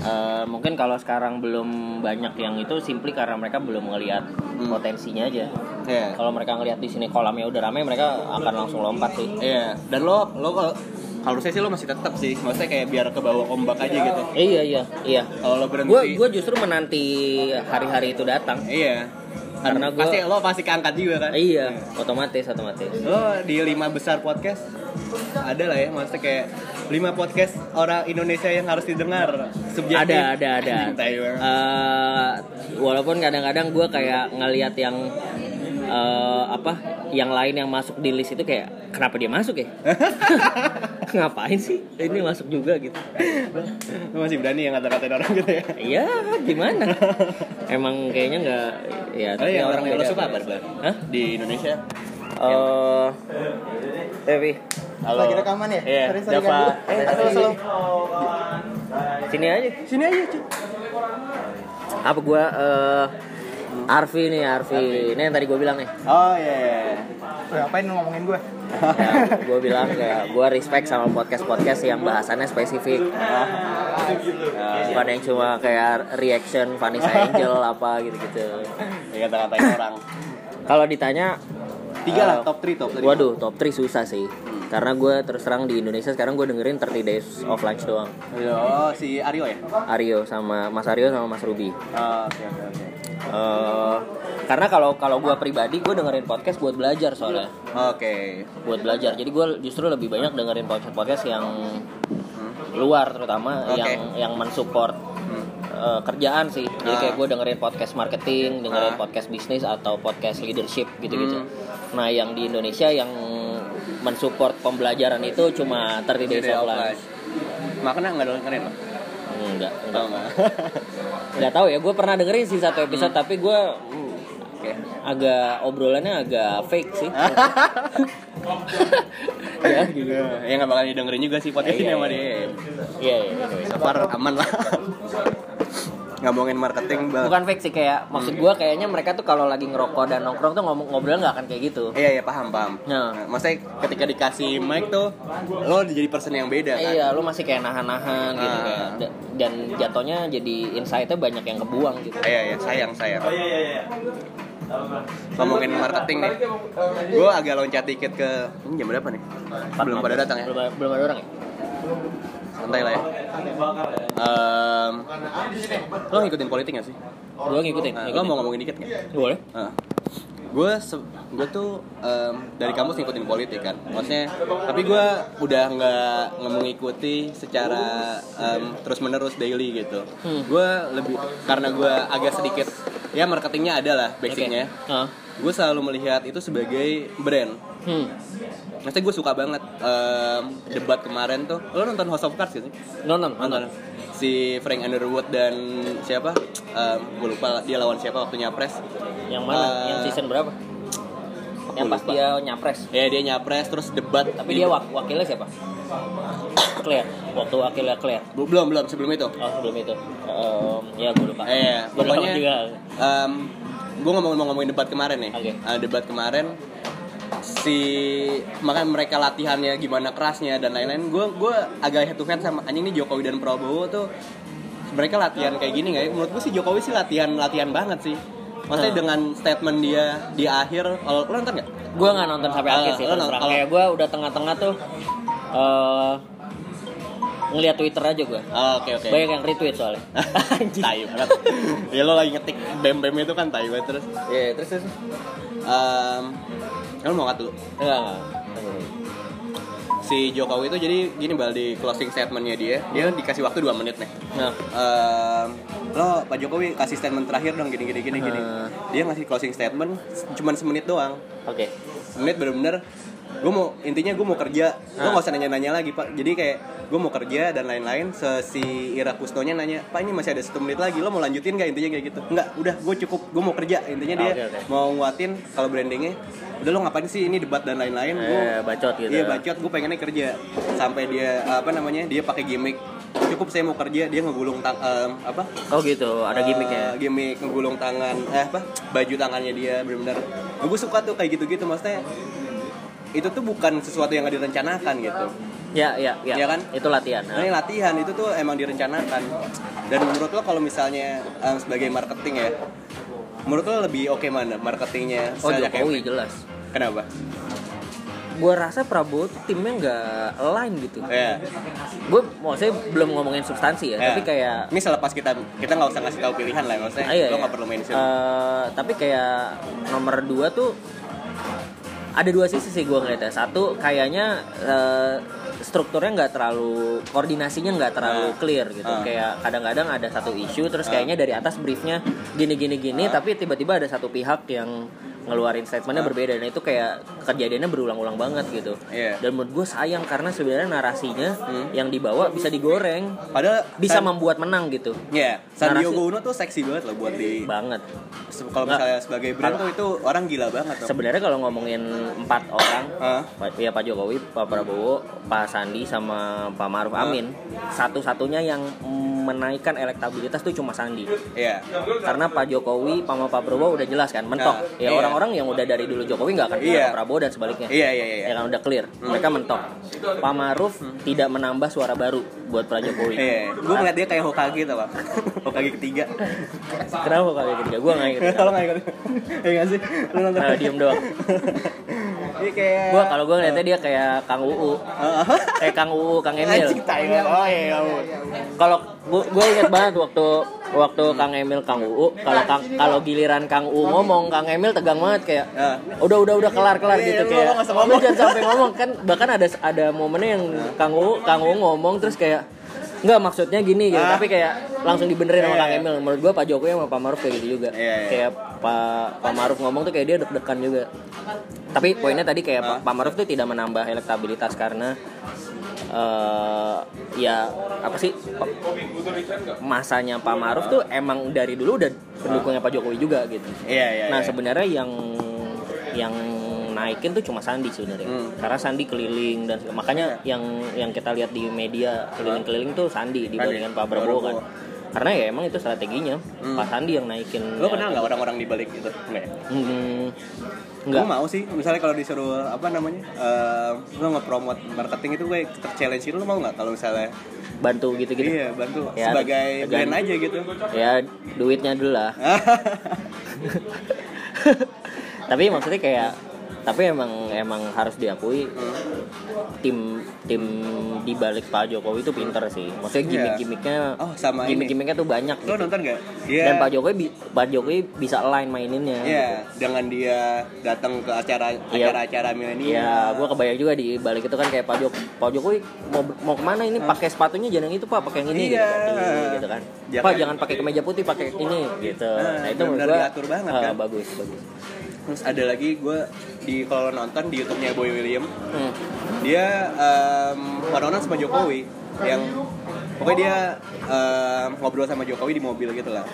eh, mungkin kalau sekarang belum banyak yang itu simply karena mereka belum ngelihat Hmm. potensinya aja Iya. kalau mereka ngelihat di sini kolamnya udah ramai mereka akan langsung lompat sih Iya. Dan lo lo kalau kalau saya sih lo masih tetap sih. Maksudnya kayak biar ke bawah ombak aja gitu. iya iya iya Kalau lo berhenti. gue gue justru menanti hari-hari itu datang Iya. Karena gua- pasti lo pasti keangkat juga kan. iya otomatis otomatis Lo di lima besar podcast ada lah ya maksudnya kayak lima podcast orang Indonesia yang harus didengar subjektif ada ada ada. Eh, walaupun kadang-kadang gue kayak ngelihat yang eh, apa yang lain yang masuk di list itu kayak kenapa dia masuk ya ngapain sih ini masuk juga gitu lo masih berani yang ngata-ngatain orang gitu ya iya gimana emang kayaknya nggak ya Oh iya, orang yang lo suka apa? Hah? di Indonesia Eh, Devi, Halo. Lagi rekaman ya? Iya, Sorry, sorry, Java. ganggu. Eh, Halo, halo. sini aja. Sini aja, Ci. Apa gua eh Arfi nih, Arfi. Ini yang tadi gue bilang nih. Oh iya. iya. Udah, ngapain lu ngomongin gue? Ya, gue bilang kayak gue respect sama podcast-podcast yang bahasannya spesifik. Bukan yang cuma kayak reaction Vanessa Angel apa gitu-gitu. Ya kata-katain orang. Kalau ditanya Tiga lah, eh, top 3 top 3. Waduh, top 3 susah sih. Karena gue terus terang di Indonesia sekarang gue dengerin 30 Days of Lunch doang. Oh, si Aryo ya? Aryo sama Mas Aryo sama Mas Ruby. Oh, Oke, oke, oke. Eh, karena kalau kalau gue pribadi gue dengerin podcast buat belajar soalnya Oke. buat belajar jadi gue justru lebih banyak dengerin podcast podcast yang luar terutama Oke. yang yang mensupport eh, kerjaan sih jadi Ah. kayak gue dengerin podcast marketing dengerin Ah. podcast bisnis atau podcast leadership gitu-gitu Hmm. nah yang di Indonesia yang mensupport pembelajaran itu cuma 30 Days Day of. Makna nggak dengerin lo? Enggak enggak nggak? nggak tahu ya gue pernah dengerin sih satu episode tapi gue Oke. agak obrolannya agak fake sih ya gitu Ya nggak bakal didengerin juga sih podcast ini Iya, sama iya. dia. iya iya anyway. So far aman lah. Ngomongin marketing bal. bukan fake sih kayak maksud gua kayaknya mereka tuh kalau lagi ngerokok dan nongkrong tuh ngomong ngobrol nggak akan kayak gitu Iya iya paham paham. Nah. Nah, maksudnya ketika dikasih mic tuh lo jadi person yang beda kan? iya lu masih kayak nahan-nahan gitu Ah. kayak Da- dan jatuhnya jadi insightnya banyak yang kebuang gitu Iya iya sayang sayang. Ngomongin marketing nih, gue agak loncat dikit ke ini jam berapa nih? Belum pada datang ya? belum, belum ada orang ya Santai lah ya. Em, lo ngikutin politik gak sih? gua ngikutin, Nah, lo mau ngomongin dikit gak? boleh gue gue tuh em, dari kampus ngikutin politik kan maksudnya tapi gue udah nggak mengikuti secara terus menerus daily gitu Hmm. gue lebih karena gue agak sedikit ya marketingnya ada lah basicnya Ah. gue selalu melihat itu sebagai brand hmm. Maksudnya gue suka banget em, debat kemarin tuh. Lo nonton House of Cards sih? Nonton nonton. Si Frank Underwood dan siapa? Gue lupa dia lawan siapa waktu nyapres. Yang mana? Eh, yang season berapa? yang pas lupa. dia nyapres. Ya dia nyapres terus debat tapi dia wak wakilnya siapa? Claire. Waktu wakilnya Claire. Belum belum sebelum itu. Oh sebelum itu. Em, ya gue lupa. Eh lupa pokoknya juga. gue ngomong mau ngomongin debat kemarin nih. Oke. Eh, debat kemarin si makanya mereka latihannya gimana kerasnya dan lain-lain gue gue agak head to head sama anjing ini Jokowi dan Prabowo tuh mereka latihan kayak gini nggak ya menurut gue sih Jokowi sih latihan latihan banget sih maksudnya Nah. dengan statement dia di akhir kalau lo nonton nggak gue nggak nonton sampai akhir Ah, sih terus terang. kalau- kayak gue udah tengah-tengah tuh eh ngeliat twitter aja gue Oh, Oke oke. banyak yang retweet soalnya tai banget. ya lo lagi ngetik bem bem itu kan tai banget terus. Iya terus terus Um, lo mau nggak dulu? enggak enggak Si Jokowi itu jadi gini bal di closing statementnya dia, dia dikasih waktu 2 menit nih. nah Ehm, lo Pak Jokowi kasih statement terakhir dong gini gini gini gini. Hmm. Dia ngasih closing statement cuman semenit doang. oke Semenit bener-bener gue mau intinya gue mau kerja. Gue Ah. nggak usah nanya-nanya lagi pak. Jadi kayak gue mau kerja dan lain-lain si Ira Kusnonya nanya pak ini masih ada satu menit lagi lo mau lanjutin nggak? Intinya kayak gitu. Nggak udah gue cukup gue mau kerja. Intinya dia Oke, oke. mau nguatin kalau brandingnya udah lo ngapain sih? Ini debat dan lain-lain. Gue eh, bacot gitu Iya bacot, gue pengennya kerja. Sampai dia apa namanya dia pakai gimmick cukup saya mau kerja. Dia ngegulung tang em, apa? Oh gitu. Ada gimmicknya Eh, gimmick ngegulung tangan. Eh apa? Baju tangannya dia benar-benar gue suka tuh kayak gitu-gitu. Maksudnya itu tuh bukan sesuatu yang gak direncanakan gitu. Ya ya ya. Iya kan? itu latihan nah, ini latihan itu tuh emang direncanakan. Dan menurut lo kalau misalnya em, sebagai marketing ya menurut lo lebih oke mana marketingnya? Oh Misalnya kayak- Jokowi jelas. Kenapa? Gue rasa Prabowo tuh timnya nggak align gitu. Ya gue maksudnya belum ngomongin substansi ya, Ya. tapi kayak ini selepas kita kita nggak usah ngasih tahu pilihan lah maksudnya Ah, iya, lo iya. nggak perlu mention. Eh, tapi kayak nomor dua tuh ada dua sisi sih gue ngeliatnya satu kayaknya eh, strukturnya nggak terlalu koordinasinya nggak terlalu Ah. clear gitu Ah. kayak kadang-kadang ada satu isu terus Ah. kayaknya dari atas briefnya gini gini gini tapi tiba-tiba ada satu pihak yang ngeluarin statementnya Ah. berbeda dan itu kayak kejadiannya berulang-ulang banget gitu Iya. dan menurut gue sayang karena sebenarnya narasinya yang dibawa bisa digoreng padahal bisa San- membuat menang gitu ya Sandiaga narasi- Uno tuh seksi banget loh buat di banget kalau misalnya sebagai brand tuh itu orang gila banget sebenarnya kalau ngomongin empat orang? Pak- ya Pak Jokowi, Pak Prabowo, Pak Sandi sama Pak Maruf Amin satu-satunya yang menaikkan elektabilitas tuh cuma Sandi Iya. karena Pak Jokowi Pak Prabowo udah jelas kan mentok Nah, ya iya. Orang-orang yang udah dari dulu Jokowi nggak akan kenal Iya. Pak Prabowo dan sebaliknya. Iya iya iya. ya kan udah clear. Mereka mentok. Pak Maruf tidak menambah suara baru buat Pak Jokowi. Iya, gue ngeliat dia kayak Hokage tau bang Hokage ketiga. Kenapa kali ketiga? Gue nggak ikut Kalau nggak ikut Iya nggak sih? Lu nonton. Nah, diem doang? Dia kayak gue kalau gue ngeliatnya dia kayak Kang Uu. Kayak Kang Uu Kang Emil. Anjing. Oh iya kamu kalau gue gue inget banget waktu waktu Kang Emil Kang Uu. Kalau kalau giliran Kang Uu ngomong Kang Emil tegang banget kayak Ya. udah udah udah kelar kelar Iya, gitu lu kayak lu ngomong." jangan sampai ngomong kan bahkan ada ada momennya yang Kang Uu Kang Uu ngomong terus kayak Enggak maksudnya gini Ah. tapi kayak langsung dibenerin sama Iya. Kang Emil. Menurut gua Pak Jokowi sama Pak Maruf kayak gitu juga. Iya, iya. Kayak Pak Pak Maruf ngomong tuh kayak dia deg-degan juga. Tapi poinnya tadi kayak Ah. Pak Maruf tuh tidak menambah elektabilitas karena eh ya apa sih masanya Pak Maruf tuh emang dari dulu udah pendukungnya Pak Jokowi juga gitu. Iya iya Nah iya. sebenarnya yang yang naikin tuh cuma Sandi sebenarnya. Hmm. Karena Sandi keliling dan makanya yang yang kita lihat di media keliling-keliling tuh Sandi dibandingkan Pak Prabowo kan. Karena ya emang itu strateginya Pak Sandi yang naikin. Lo ya, kenal nggak orang-orang di balik itu? Enggak ya? Hmm, Gue mau sih, misalnya kalau disuruh apa namanya, eh lo nge-promote marketing itu gue ter-challenge itu lo mau nggak kalau misalnya bantu gitu-gitu. iya bantu Ya, sebagai tegan- brand aja gitu. Ya duitnya dulu lah. tapi maksudnya kayak tapi emang emang harus diakui tim tim di balik Pak Jokowi itu pinter sih. Maksudnya Iya. gimmick-gimmicknya Oh, sama gimmick-gimmicknya tuh banyak. lo gitu. nonton nggak? Iya. Dan Pak Jokowi Pak Jokowi bisa align maininnya. Iya, dengan dia datang ke acara Iya. acara-acara milenial. Iya, gua kebayang juga di balik itu kan kayak Pak Jokowi, Pak Jokowi mau mau ke mana ini pakai sepatunya jangan itu Pak, pakai yang ini Iya. gitu, gitu kan. Jangan- Pak jangan pakai kemeja putih, pakai ini gitu. Nah, Nah, itu menurut diatur banget, eh, kan? bagus, bagus. Terus ada lagi gue di kalau nonton di YouTube-nya Boy William, Hmm. dia um, one sama Jokowi yang pokoknya dia em, ngobrol sama Jokowi di mobil gitu lah.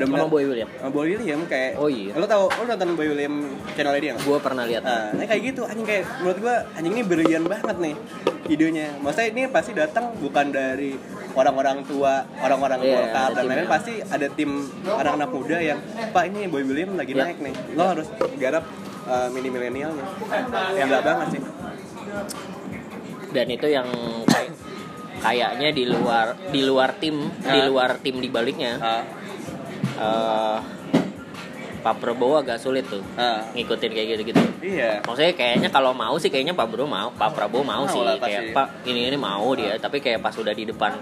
Sama Benar-benar Boy William. sama Boy William kayak Oh, iya. lo tau lo nonton Boy William channel dia? Gua pernah lihat. Nah, nah, kayak gitu anjing kayak menurut gua anjing ini brilian banget nih idenya. Maksudnya ini pasti datang bukan dari orang-orang tua, orang-orang Golkar ada dan lain-lain pasti ada tim anak-anak muda yang Pak ini Boy William lagi Iya. naik nih. Lo harus garap uh, mini milenialnya. Gila banget sih. Dan itu yang kayak kayaknya di luar di luar tim, di Ah. luar tim di baliknya Ah, eh Pak Prabowo agak sulit tuh Ah. ngikutin kayak gitu-gitu. Iya. Maksudnya kayaknya kalau mau sih kayaknya Pak Prabowo mau, Pak Prabowo mau, Mau sih lah, kayak. Pak ini ini mau dia, tapi kayak pas udah di depan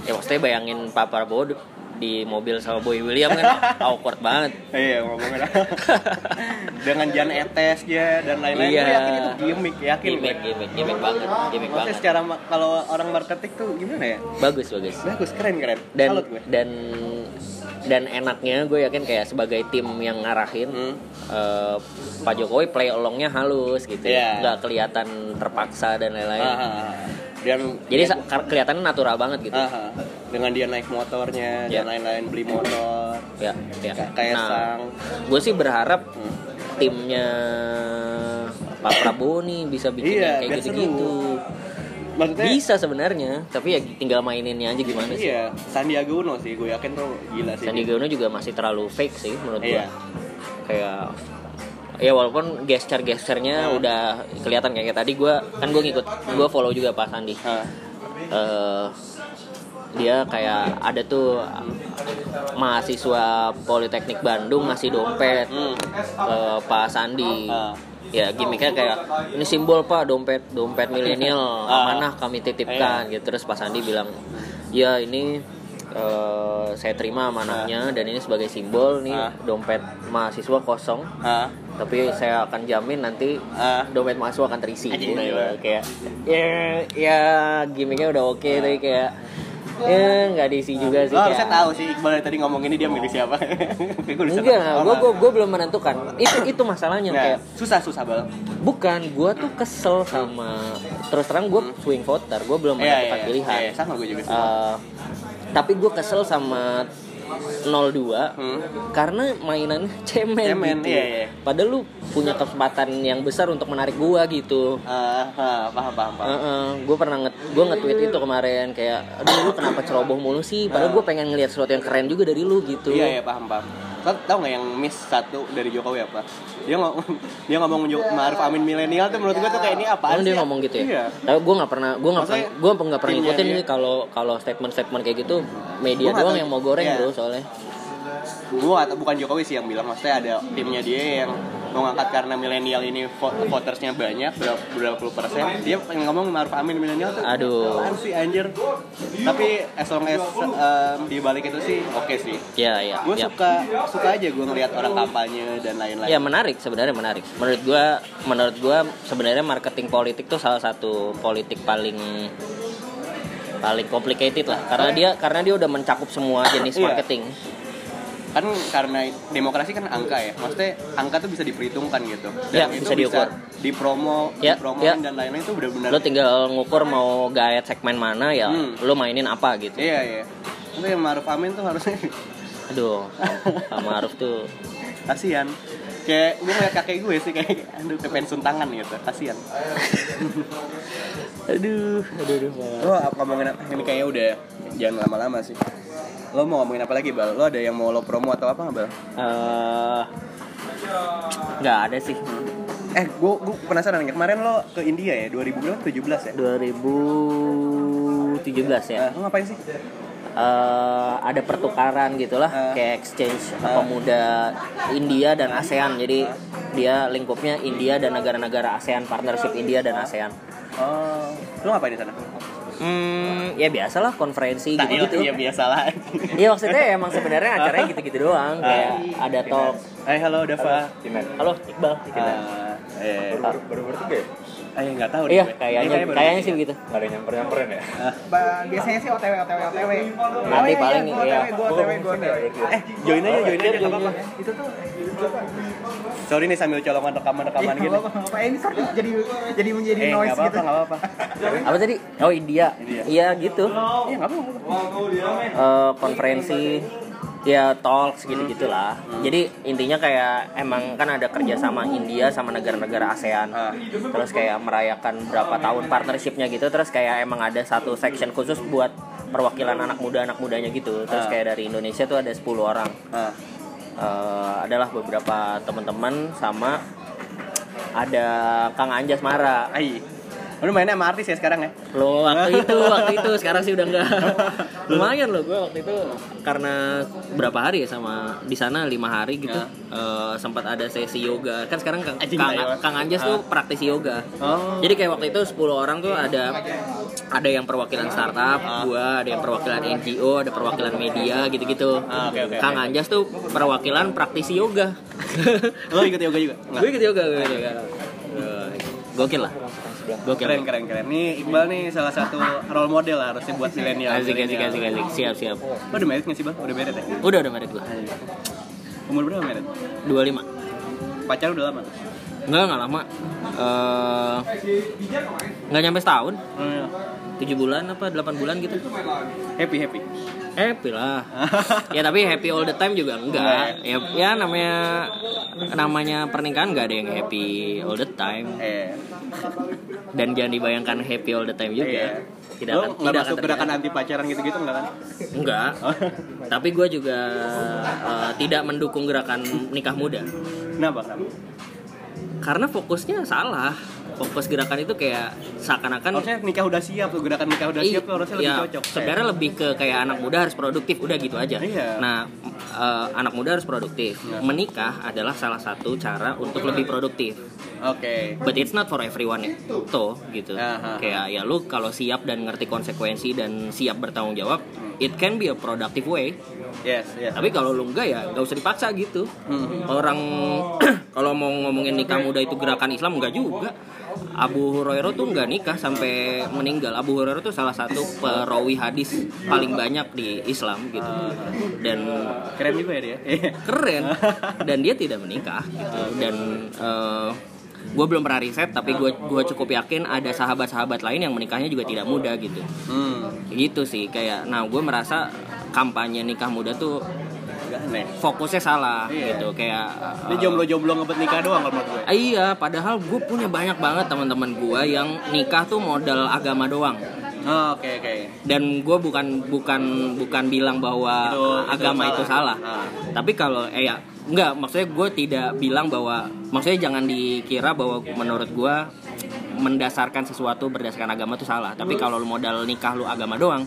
ya maksudnya bayangin Pak Prabowo di- mobil sama Boy William kan awkward banget. Iya ngomongin dengan Jan Etes ya dan lain-lain Iya. gue yakin itu gimmick yakin Gimmick, gue. gimmick, gimmick banget, gimmick Maksudnya banget. secara kalau orang marketing tuh gimana ya Bagus, bagus. bagus keren keren Dan salut gue dan dan enaknya gue yakin kayak sebagai tim yang ngarahin Hmm. eh, Pak Jokowi play alongnya halus gitu, Iya. nggak kelihatan terpaksa dan lain-lain. Dan Jadi sa- kelihatannya natural banget gitu. ah. dengan dia naik motornya Ya. dan lain-lain beli motor Ya, ya. Kayak- kayak sang. gue sih berharap Hmm. timnya Pak Prabowo nih bisa bikin Iya, yang kayak gitu-gitu. Maksudnya Bisa sebenarnya, tapi ya tinggal maininnya aja gimana sih. iya Sandiaga Uno sih gue yakin tuh gila sih Sandiaga Uno juga masih terlalu fake sih menurut gue. Iya. Kayak ya walaupun gesture-gesturnya Hmm. udah kelihatan kayak tadi gue kan gue ngikut gue follow juga Pak Sandi. Ah, Eh, dia kayak ada tuh mahasiswa Politeknik Bandung ngasih dompet Hmm. ke Pak Sandi. Ah. Ya gimmicknya kayak ini simbol Pak dompet dompet milenial Ah. amanah kami titipkan gitu terus Pak Sandi bilang ya ini eh, saya terima amanahnya dan ini sebagai simbol nih Ah. dompet mahasiswa kosong ah, tapi saya akan jamin nanti ah. dompet mahasiswa akan terisi gitu. iya. kayak ya ya gimmicknya udah oke tapi kayak ya nggak diisi juga sih harusnya kayak tahu sih Iqbal tadi ngomong ini dia milih siapa. Enggak gue gue gue belum menentukan itu itu masalahnya Nah, kayak susah susah bal. bukan gue tuh kesel sama terus terang gue swing voter gue belum Hmm. Iya, menentukan iya, pilihan iya, sama gue juga. Eh, tapi gue kesel sama 02 Hmm. karena mainannya cemen, Cemen, gitu. iya, iya. Padahal lu punya kesempatan yang besar untuk menarik gua gitu. Ah, ah, paham paham paham. gue pernah nge gue nge-tweet itu kemarin kayak aduh lu kenapa ceroboh mulu sih padahal gue pengen ngeliat sesuatu yang keren juga dari lu gitu Iya iya paham paham. Lo tau nggak yang miss satu dari Jokowi apa? Dia ngomong dia ngomong Jo- Ma'ruf Amin milenial tuh menurut gue tuh kayak ini Emang sih? dia ngomong gitu ya Iya. tapi gue nggak pernah gue nggak pernah gue nggak pernah ngikutin nih kalau kalau statement statement kayak gitu media doang yang mau goreng Iya. bro soalnya Gue atau bukan Jokowi sih yang bilang maksudnya ada timnya dia yang mau ngangkat karena milenial ini vo- votersnya banyak berapa, berapa puluh persen dia pengen ngomong Ma'ruf Amin milenial tuh Aduh. apaan sih anjir tapi as long as um, di balik itu sih oke sih ya ya gue ya. suka suka aja gue ngelihat orang kampanye dan lain-lain Ya menarik sebenarnya menarik. Menurut gua menurut gua sebenarnya marketing politik tuh salah satu politik paling paling complicated lah karena dia karena dia udah mencakup semua jenis Iya. marketing. Kan karena demokrasi kan angka ya. Maksudnya angka tuh bisa diperhitungkan gitu. Ya, itu bisa diukur. dipromo Ya, dipromoin ya. dan lain-lain itu benar-benar Lo tinggal ngukur mau gaet segmen mana ya Hmm. lo mainin apa gitu. iya iya. Tapi yang Maruf Amin tuh harusnya. Aduh, Pak Maruf tuh. Kasihan. Kayak gue ngeliat kakek gue sih kayak aduh kayak pensiun tangan gitu. Kasihan. Aduh, aduh, aduh. lo ngomongin apa? Ini kayaknya udah jangan lama-lama sih lo mau ngomongin apa lagi bal? Lo ada yang mau lo promo atau apa nggak bal? Eh, nggak ada sih. eh gue gue penasaran ya kemarin lo ke India ya? 2017 ya? 2017 ya. Eh, lo ngapain sih? Eh ada pertukaran gitulah Ah. kayak exchange Ah. pemuda India dan ASEAN. Jadi dia lingkupnya India dan negara-negara ASEAN partnership India dan ASEAN. Oh. Lo ngapain di sana hmm ya biasalah konferensi Nah, gitu gitu iya, iya biasa lah. Iya maksudnya emang sebenarnya acaranya gitu-gitu doang kayak ada talk Hai, halo Dava. halo Iqbal Ah, eh, baru baru bertiga ya? Eh nggak tahu iya deh, gue. kayaknya Ini baru kayaknya sih begitu Nggak ada nyamper nyamperin ya? Ba- biasanya sih OTW OTW OTW. Nanti paling, gue iya. OTW, gue OTW, gue OTW. Eh, join aja, join aja, Iya, nggak apa-apa. Itu tuh Sorry nih sambil colongan rekaman-rekaman Iya, gini. nggak apa-apa. Ini sorry jadi jadi menjadi Eh, noise nggak apa-apa, gitu. nggak apa-apa. apa tadi oh India India. iya gitu Iya, nggak apa-apa. eh, konferensi ya talks gitu gitulah jadi intinya kayak emang kan ada kerjasama India sama negara-negara ASEAN. Ah. terus kayak merayakan berapa tahun partnershipnya gitu. Terus kayak emang ada satu section khusus buat perwakilan anak muda anak mudanya gitu. Terus Ah. kayak dari Indonesia tuh ada 10 orang. Ah, Eh, adalah beberapa teman-teman sama ada Kang Anjas Mara. Lu mainnya sama artis ya sekarang ya? Lo waktu itu, waktu itu sekarang sih udah enggak. Lumayan loh gue waktu itu karena berapa hari ya sama di sana lima hari gitu. eh, sempat ada sesi yoga. Kan sekarang Kang, Kang, ayo. Kang Anjas tuh praktisi yoga. Oh. Jadi kayak waktu itu 10 orang tuh ada ada yang perwakilan startup, gua ada yang perwakilan NGO, ada perwakilan media gitu-gitu. Ah, oke, oke, Kang oke. Anjas tuh perwakilan praktisi yoga. Lo ikut yoga juga? gue ikut yoga, gue ikut yoga. Gokil lah. Gokil. Keren keren keren. Nih Iqbal nih salah satu role model lah harusnya buat milenial. Asik, asik, asik, asik. Siap, siap. Lo udah married nggak sih bang? Udah married ya? Udah, udah merit gue. Umur berapa married? 25 Pacar udah lama? Enggak, enggak lama Eh, Nggak nyampe setahun iya. 7 bulan apa 8 bulan gitu Happy happy. Happy lah Ya tapi happy all the time juga enggak Ya, ya namanya Namanya pernikahan nggak ada yang happy all the time Eh. Dan jangan dibayangkan happy all the time juga Iya. Tidak Lo akan, tidak masuk akan gerakan anti pacaran gitu-gitu nggak kan? Enggak Tapi gue juga eh, Tidak mendukung gerakan nikah muda Kenapa? Kenapa? Karena fokusnya salah Fokus gerakan itu kayak Seakan-akan Harusnya nikah udah siap tuh gerakan nikah udah siap tuh harusnya lebih Iya, cocok. Sebenarnya lebih ke kayak anak muda harus produktif, udah gitu aja. Iya. Nah, eh, anak muda harus produktif. Iya. Menikah adalah salah satu cara untuk lebih produktif. Oke. But it's not for everyone ya. Tuh, gitu. Aha. Kayak ya lu kalau siap dan ngerti konsekuensi dan siap bertanggung jawab, it can be a productive way. Yes, yes. Tapi kalau lu enggak ya nggak usah dipaksa gitu. Hmm. Orang kalau mau ngomongin nikah muda itu gerakan Islam enggak juga. Abu Hurairah tuh nggak nikah sampai meninggal. Abu Hurairah tuh salah satu perawi hadis paling banyak di Islam gitu. Dan Keren juga ya dia. Keren dan dia tidak menikah gitu. Dan gue belum pernah riset tapi gue gua cukup yakin ada sahabat-sahabat lain yang menikahnya juga tidak muda gitu. Hmm. Gitu sih kayak nah gue merasa kampanye nikah muda tuh aneh. fokusnya salah Iya. gitu kayak Ini jomblo-jomblo ngebet nikah doang kalau menurut gue. uh, iya padahal gue punya banyak banget teman-teman gue yang nikah tuh modal agama doang Oh, oke oke. dan gue bukan bukan bukan bilang bahwa Itu- itu agama itu salah. salah Ah. tapi kalau eh ya enggak maksudnya gue tidak bilang bahwa maksudnya jangan dikira bahwa menurut gue mendasarkan sesuatu berdasarkan agama itu salah tapi kalau modal nikah lu agama doang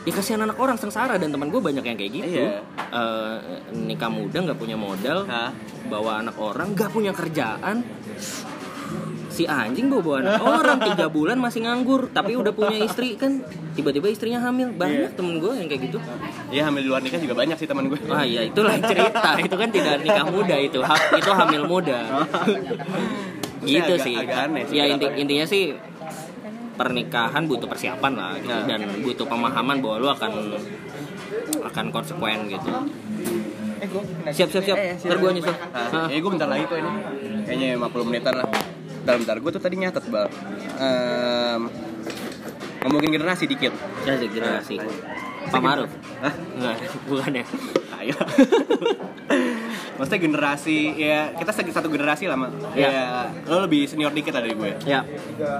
ya kasihan anak orang sengsara. Dan teman gue banyak yang kayak gitu. Iya. Eh, nikah muda nggak punya modal. Hah? bawa anak orang nggak punya kerjaan. Si anjing bawa bawa anak orang tiga bulan masih nganggur. Tapi udah punya istri kan? Tiba-tiba istrinya hamil. Banyak temen gue yang kayak gitu. Iya hamil di luar nikah juga banyak sih teman gue. ah iya itu lain cerita. Itu kan tidak nikah muda itu ha- itu hamil muda. Gitu Agak- sih. agak aneh sih ya inti, intinya sih pernikahan butuh persiapan lah gitu Nah. dan butuh pemahaman bahwa lu akan akan konsekuen gitu Eh, gua siap siap siap Eh, ntar gue nyusul Nah, Hah? ya gue bentar lagi kok ini. Kayaknya 50 menitan lah. Bentar bentar gue tuh tadi nyatet bal. Em, ngomongin generasi dikit. Ya sih generasi. Pak Maruf. Hah? Enggak, bukan ya. Ayo. Maksudnya generasi ya kita satu generasi lah mak. Iya. Ya lo lebih senior dikit lah dari gue. Ya.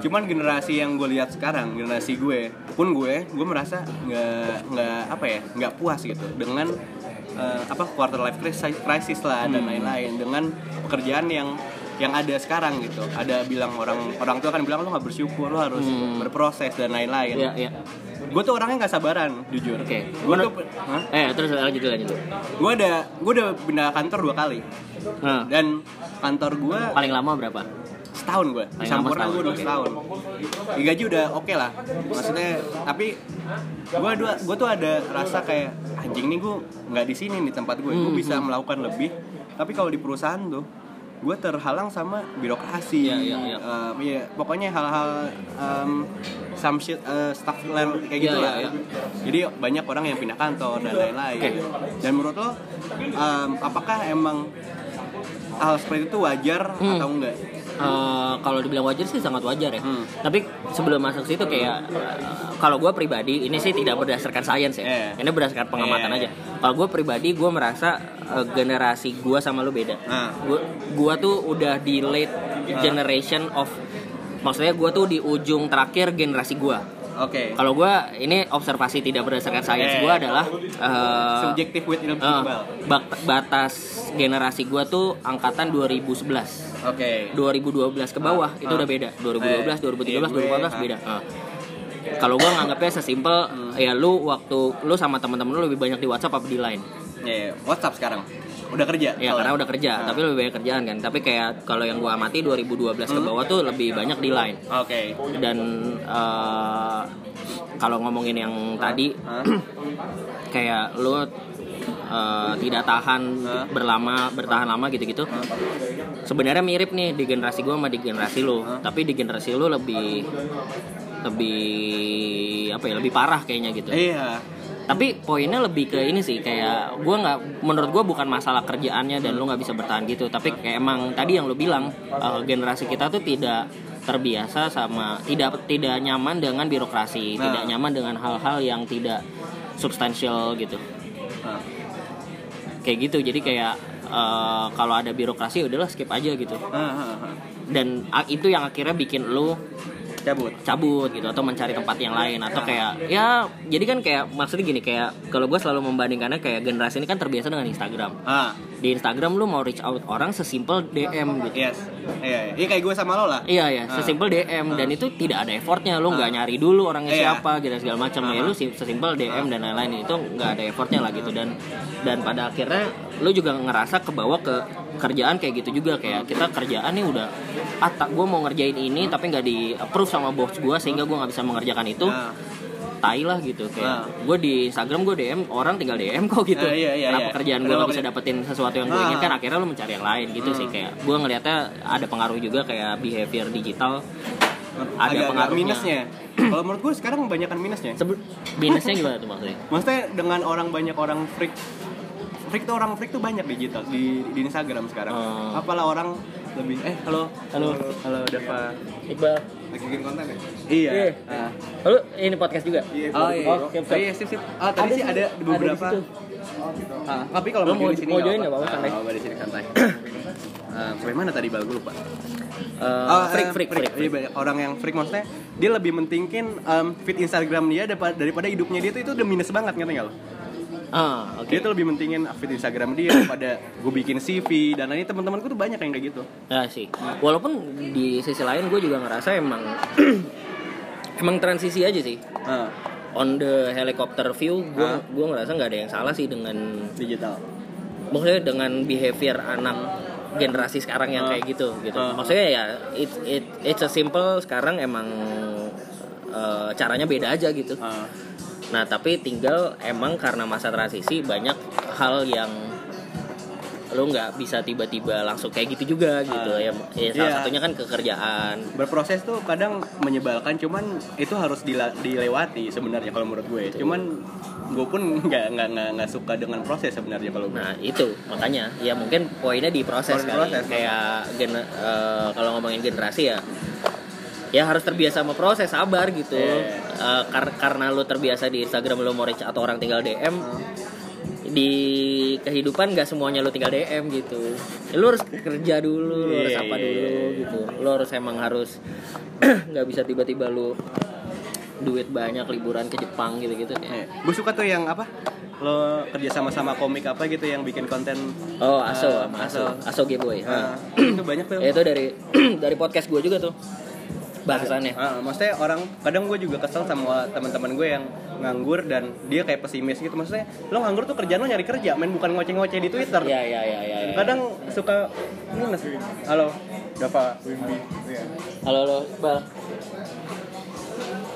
Cuman generasi yang gue lihat sekarang, generasi gue, pun gue, gue merasa nggak nggak apa ya, nggak puas gitu dengan eh, apa quarter life crisis, crisis lah dan Hmm. lain-lain dengan pekerjaan yang yang ada sekarang gitu. Ada bilang orang orang tua kan bilang lo nggak bersyukur, lo harus Hmm. berproses dan lain-lain. Ya, ya. Gue tuh orangnya nggak sabaran, jujur. Oke. Gue tuh? Eh, terus lanjut lanjut. gue udah gue udah pindah kantor dua kali Nah, dan kantor gue paling lama berapa? setahun gue lama Sampurna gue udah setahun di gaji udah oke lah maksudnya tapi gue dua gue tuh ada rasa kayak anjing nih gue nggak di sini di tempat gue gue Hmm, bisa melakukan lebih tapi kalau di perusahaan tuh gue terhalang sama birokrasi Iya, iya, iya. Em, iya, pokoknya hal-hal em, some shit eh, stuff kayak gitu lah iya, iya. jadi banyak orang yang pindah kantor dan lain-lain Oke. dan menurut lo em, apakah emang hal seperti itu wajar Hmm. atau enggak Eh, kalau dibilang wajar sih sangat wajar ya. Hmm. Tapi sebelum masuk situ kayak eh, kalau gue pribadi ini sih tidak berdasarkan sains ya. Iya. Ini berdasarkan pengamatan Iya, aja. Kalau gue pribadi gue merasa eh, generasi gue sama lu beda. Nah. Gue gua tuh udah di late generation of maksudnya gue tuh di ujung terakhir generasi gue. Oke. Kalau gue ini observasi tidak berdasarkan sains Eh. gue adalah eh, Subjektif with ilmu eh, Iqbal. bak- batas generasi gue tuh angkatan 2011. Oke. 2012 ke bawah itu ah. udah beda. 2012, Eh, 2013, iya, gue, 2014 ah. beda. Ah. Kalau gue nganggapnya sesimpel ya lu waktu lu sama teman-teman lu lebih banyak di WhatsApp apa di Line. Ya, WhatsApp sekarang. Udah kerja. Ya karena udah kerja, Ah. tapi lebih banyak kerjaan kan. Tapi kayak kalau yang gua amati 2012 ke bawah tuh lebih banyak di Line. Oke. Dan eh, kalau ngomongin yang tadi kayak lu eh, tidak tahan Hah? berlama bertahan lama gitu-gitu sebenarnya mirip nih di generasi gua sama di generasi lu. Tapi di generasi lu lebih lebih apa ya lebih parah kayaknya gitu. Iya. Tapi poinnya lebih ke ini sih kayak gua nggak menurut gua bukan masalah kerjaannya dan lu nggak bisa bertahan gitu tapi kayak emang tadi yang lu bilang eh, generasi kita tuh tidak terbiasa sama tidak tidak nyaman dengan birokrasi Nah. tidak nyaman dengan hal-hal yang tidak substansial gitu Nah, kayak gitu jadi kayak eh, kalau ada birokrasi udahlah skip aja gitu ah, ah, ah. dan a- itu yang akhirnya bikin lu Cabut. cabut gitu atau mencari tempat yang lain atau kayak ya jadi kan kayak maksudnya gini kayak kalau gue selalu membandingkannya kayak generasi ini kan terbiasa dengan Instagram Ah, di Instagram lu mau reach out orang sesimpel DM gitu yes. Iya, iya. Iya kayak gue sama lo lah. Iya ya, Ah. sesimpel DM dan itu tidak ada effortnya, lu nggak nyari dulu orangnya Iya. siapa gitu segala macam ya lu si- sesimpel DM dan lain-lain itu nggak ada effortnya lah gitu dan dan pada akhirnya lu juga ngerasa kebawa ke kerjaan kayak gitu juga kayak kita kerjaan nih udah ah tak gue mau ngerjain ini tapi nggak di approve sama bos gue sehingga gue nggak bisa mengerjakan itu Nah, tai lah gitu kayak gue di Instagram gue DM orang tinggal DM kok gitu iya, iya, kenapa iya. kerjaan gue Kenapa gak bisa dapetin sesuatu yang gue Ah. inginkan akhirnya lu mencari yang lain gitu sih kayak gue ngelihatnya ada pengaruh juga kayak behavior digital ada agak, agak pengaruhnya minusnya. Kalau menurut gue sekarang kebanyakan minusnya. Sebe- minusnya gimana tuh maksudnya Maksudnya dengan orang banyak orang freak freak tuh orang freak tuh banyak digital di di Instagram sekarang. Oh. Apalah orang lebih eh halo halo halo Dava. Iqbal Lagi bikin konten ya? Iya. Iya. Ah. lu ini podcast juga Oh iya. Oh, siap, Oh, iya sip sip. Ah tadi sih ada di beberapa. situ. Ah, tapi kalau mau mau- di sini mau join nggak apa-apa, santai. Ah, di sini santai. Ah, sampai mana tadi bal gue lupa. Eh, Oh, freak, eh, freak, freak, Iya, banyak orang yang freak maksudnya dia lebih mentingin um, feed Instagram dia daripada, daripada hidupnya dia tuh itu udah minus banget ngerti nggak lo? Ah, oke. Dia tuh lebih mentingin feed Instagram dia daripada gue bikin CV dan lain teman-temanku tuh banyak yang kayak gitu. Ya sih. Walaupun di sisi lain gue juga ngerasa emang emang transisi aja sih. Ah, On the helicopter view, gue Ah. gue ngerasa nggak ada yang salah sih dengan digital. maksudnya dengan behavior anak generasi sekarang yang Ah. kayak gitu gitu. Ah. Maksudnya ya it, it it's a simple sekarang emang eh, caranya beda aja gitu. Ah, Nah, tapi tinggal emang karena masa transisi banyak hal yang lo nggak bisa tiba-tiba langsung kayak gitu juga gitu ya. ya salah Iya. satunya kan kekerjaan. berproses tuh kadang menyebalkan cuman itu harus dilewati sebenarnya kalau menurut gue. Cuman gue pun nggak nggak nggak suka dengan proses sebenarnya kalau gue. Nah itu makanya ya mungkin poinnya di proses Proses, kali proses. kayak eh, kalau ngomongin generasi ya ya harus terbiasa sama proses sabar gitu Iya. Eh, kar- karena lu terbiasa di Instagram lu mau reach atau orang tinggal DM di kehidupan gak semuanya lu tinggal DM gitu lu harus kerja dulu lu harus Iya, apa iya, dulu iya. gitu lu harus emang harus nggak bisa tiba-tiba lu duit banyak liburan ke Jepang gitu-gitu ya. Gue suka tuh yang apa? Lo kerja sama-sama komik apa gitu yang bikin konten Oh, Aso, sama Aso, Aso. Aso G-Boy. Ah, itu banyak tuh. Ya, itu dari dari podcast gue juga tuh bahasannya. Ah, maksudnya orang kadang gue juga kesel sama teman-teman gue yang nganggur dan dia kayak pesimis gitu maksudnya lo nganggur tuh kerjaan lo nyari kerja main bukan ngoceh-ngoceh di Twitter Ya ya ya ya. ya. kadang suka minus halo Dava Wimbi Halo lo, Bal.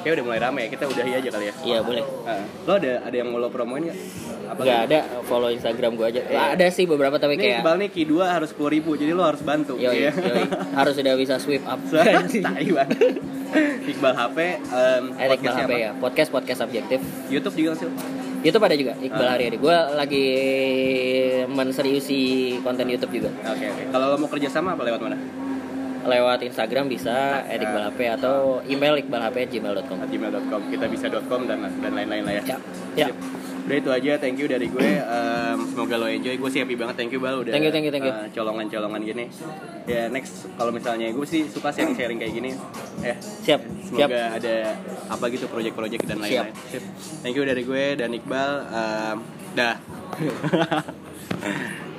Kayak udah mulai rame ya, kita udahi aja kali ya. Iya boleh. Ah, lo ada ada yang mau lo promoin nggak? Apa Nggak ada follow Instagram gue aja. Ada sih beberapa tapi Ini kayak Iqbal nih Q2 harus 10 ribu, jadi lo harus bantu. Yoi, Iya. yoi. harus sudah bisa swipe up. Tai banget. Iqbal HP, um, Erik podcastnya HP apa? ya, podcast podcast subjektif. YouTube juga sih. YouTube ada juga, Iqbal Ah. Haryadi. Gue lagi menseriusi konten YouTube juga. Oke oke. Kalau lo mau kerja sama apa lewat mana? Lewat Instagram bisa Erik HP atau email iqbalhp@gmail.com. gmail.com kita bisa .com dan dan lain-lain lah ya. Ya. Ya. Udah itu aja, thank you dari gue. Em, semoga lo enjoy. Gue sih happy banget, thank you bal udah. Thank you, thank you, thank you. eh, colongan-colongan gini. Ya next kalau misalnya gue sih suka sharing-sharing kayak gini. Ya. Siap. Siap. Semoga ada apa gitu project-project dan lain-lain. Sip. Thank you dari gue dan Iqbal. Em, dah.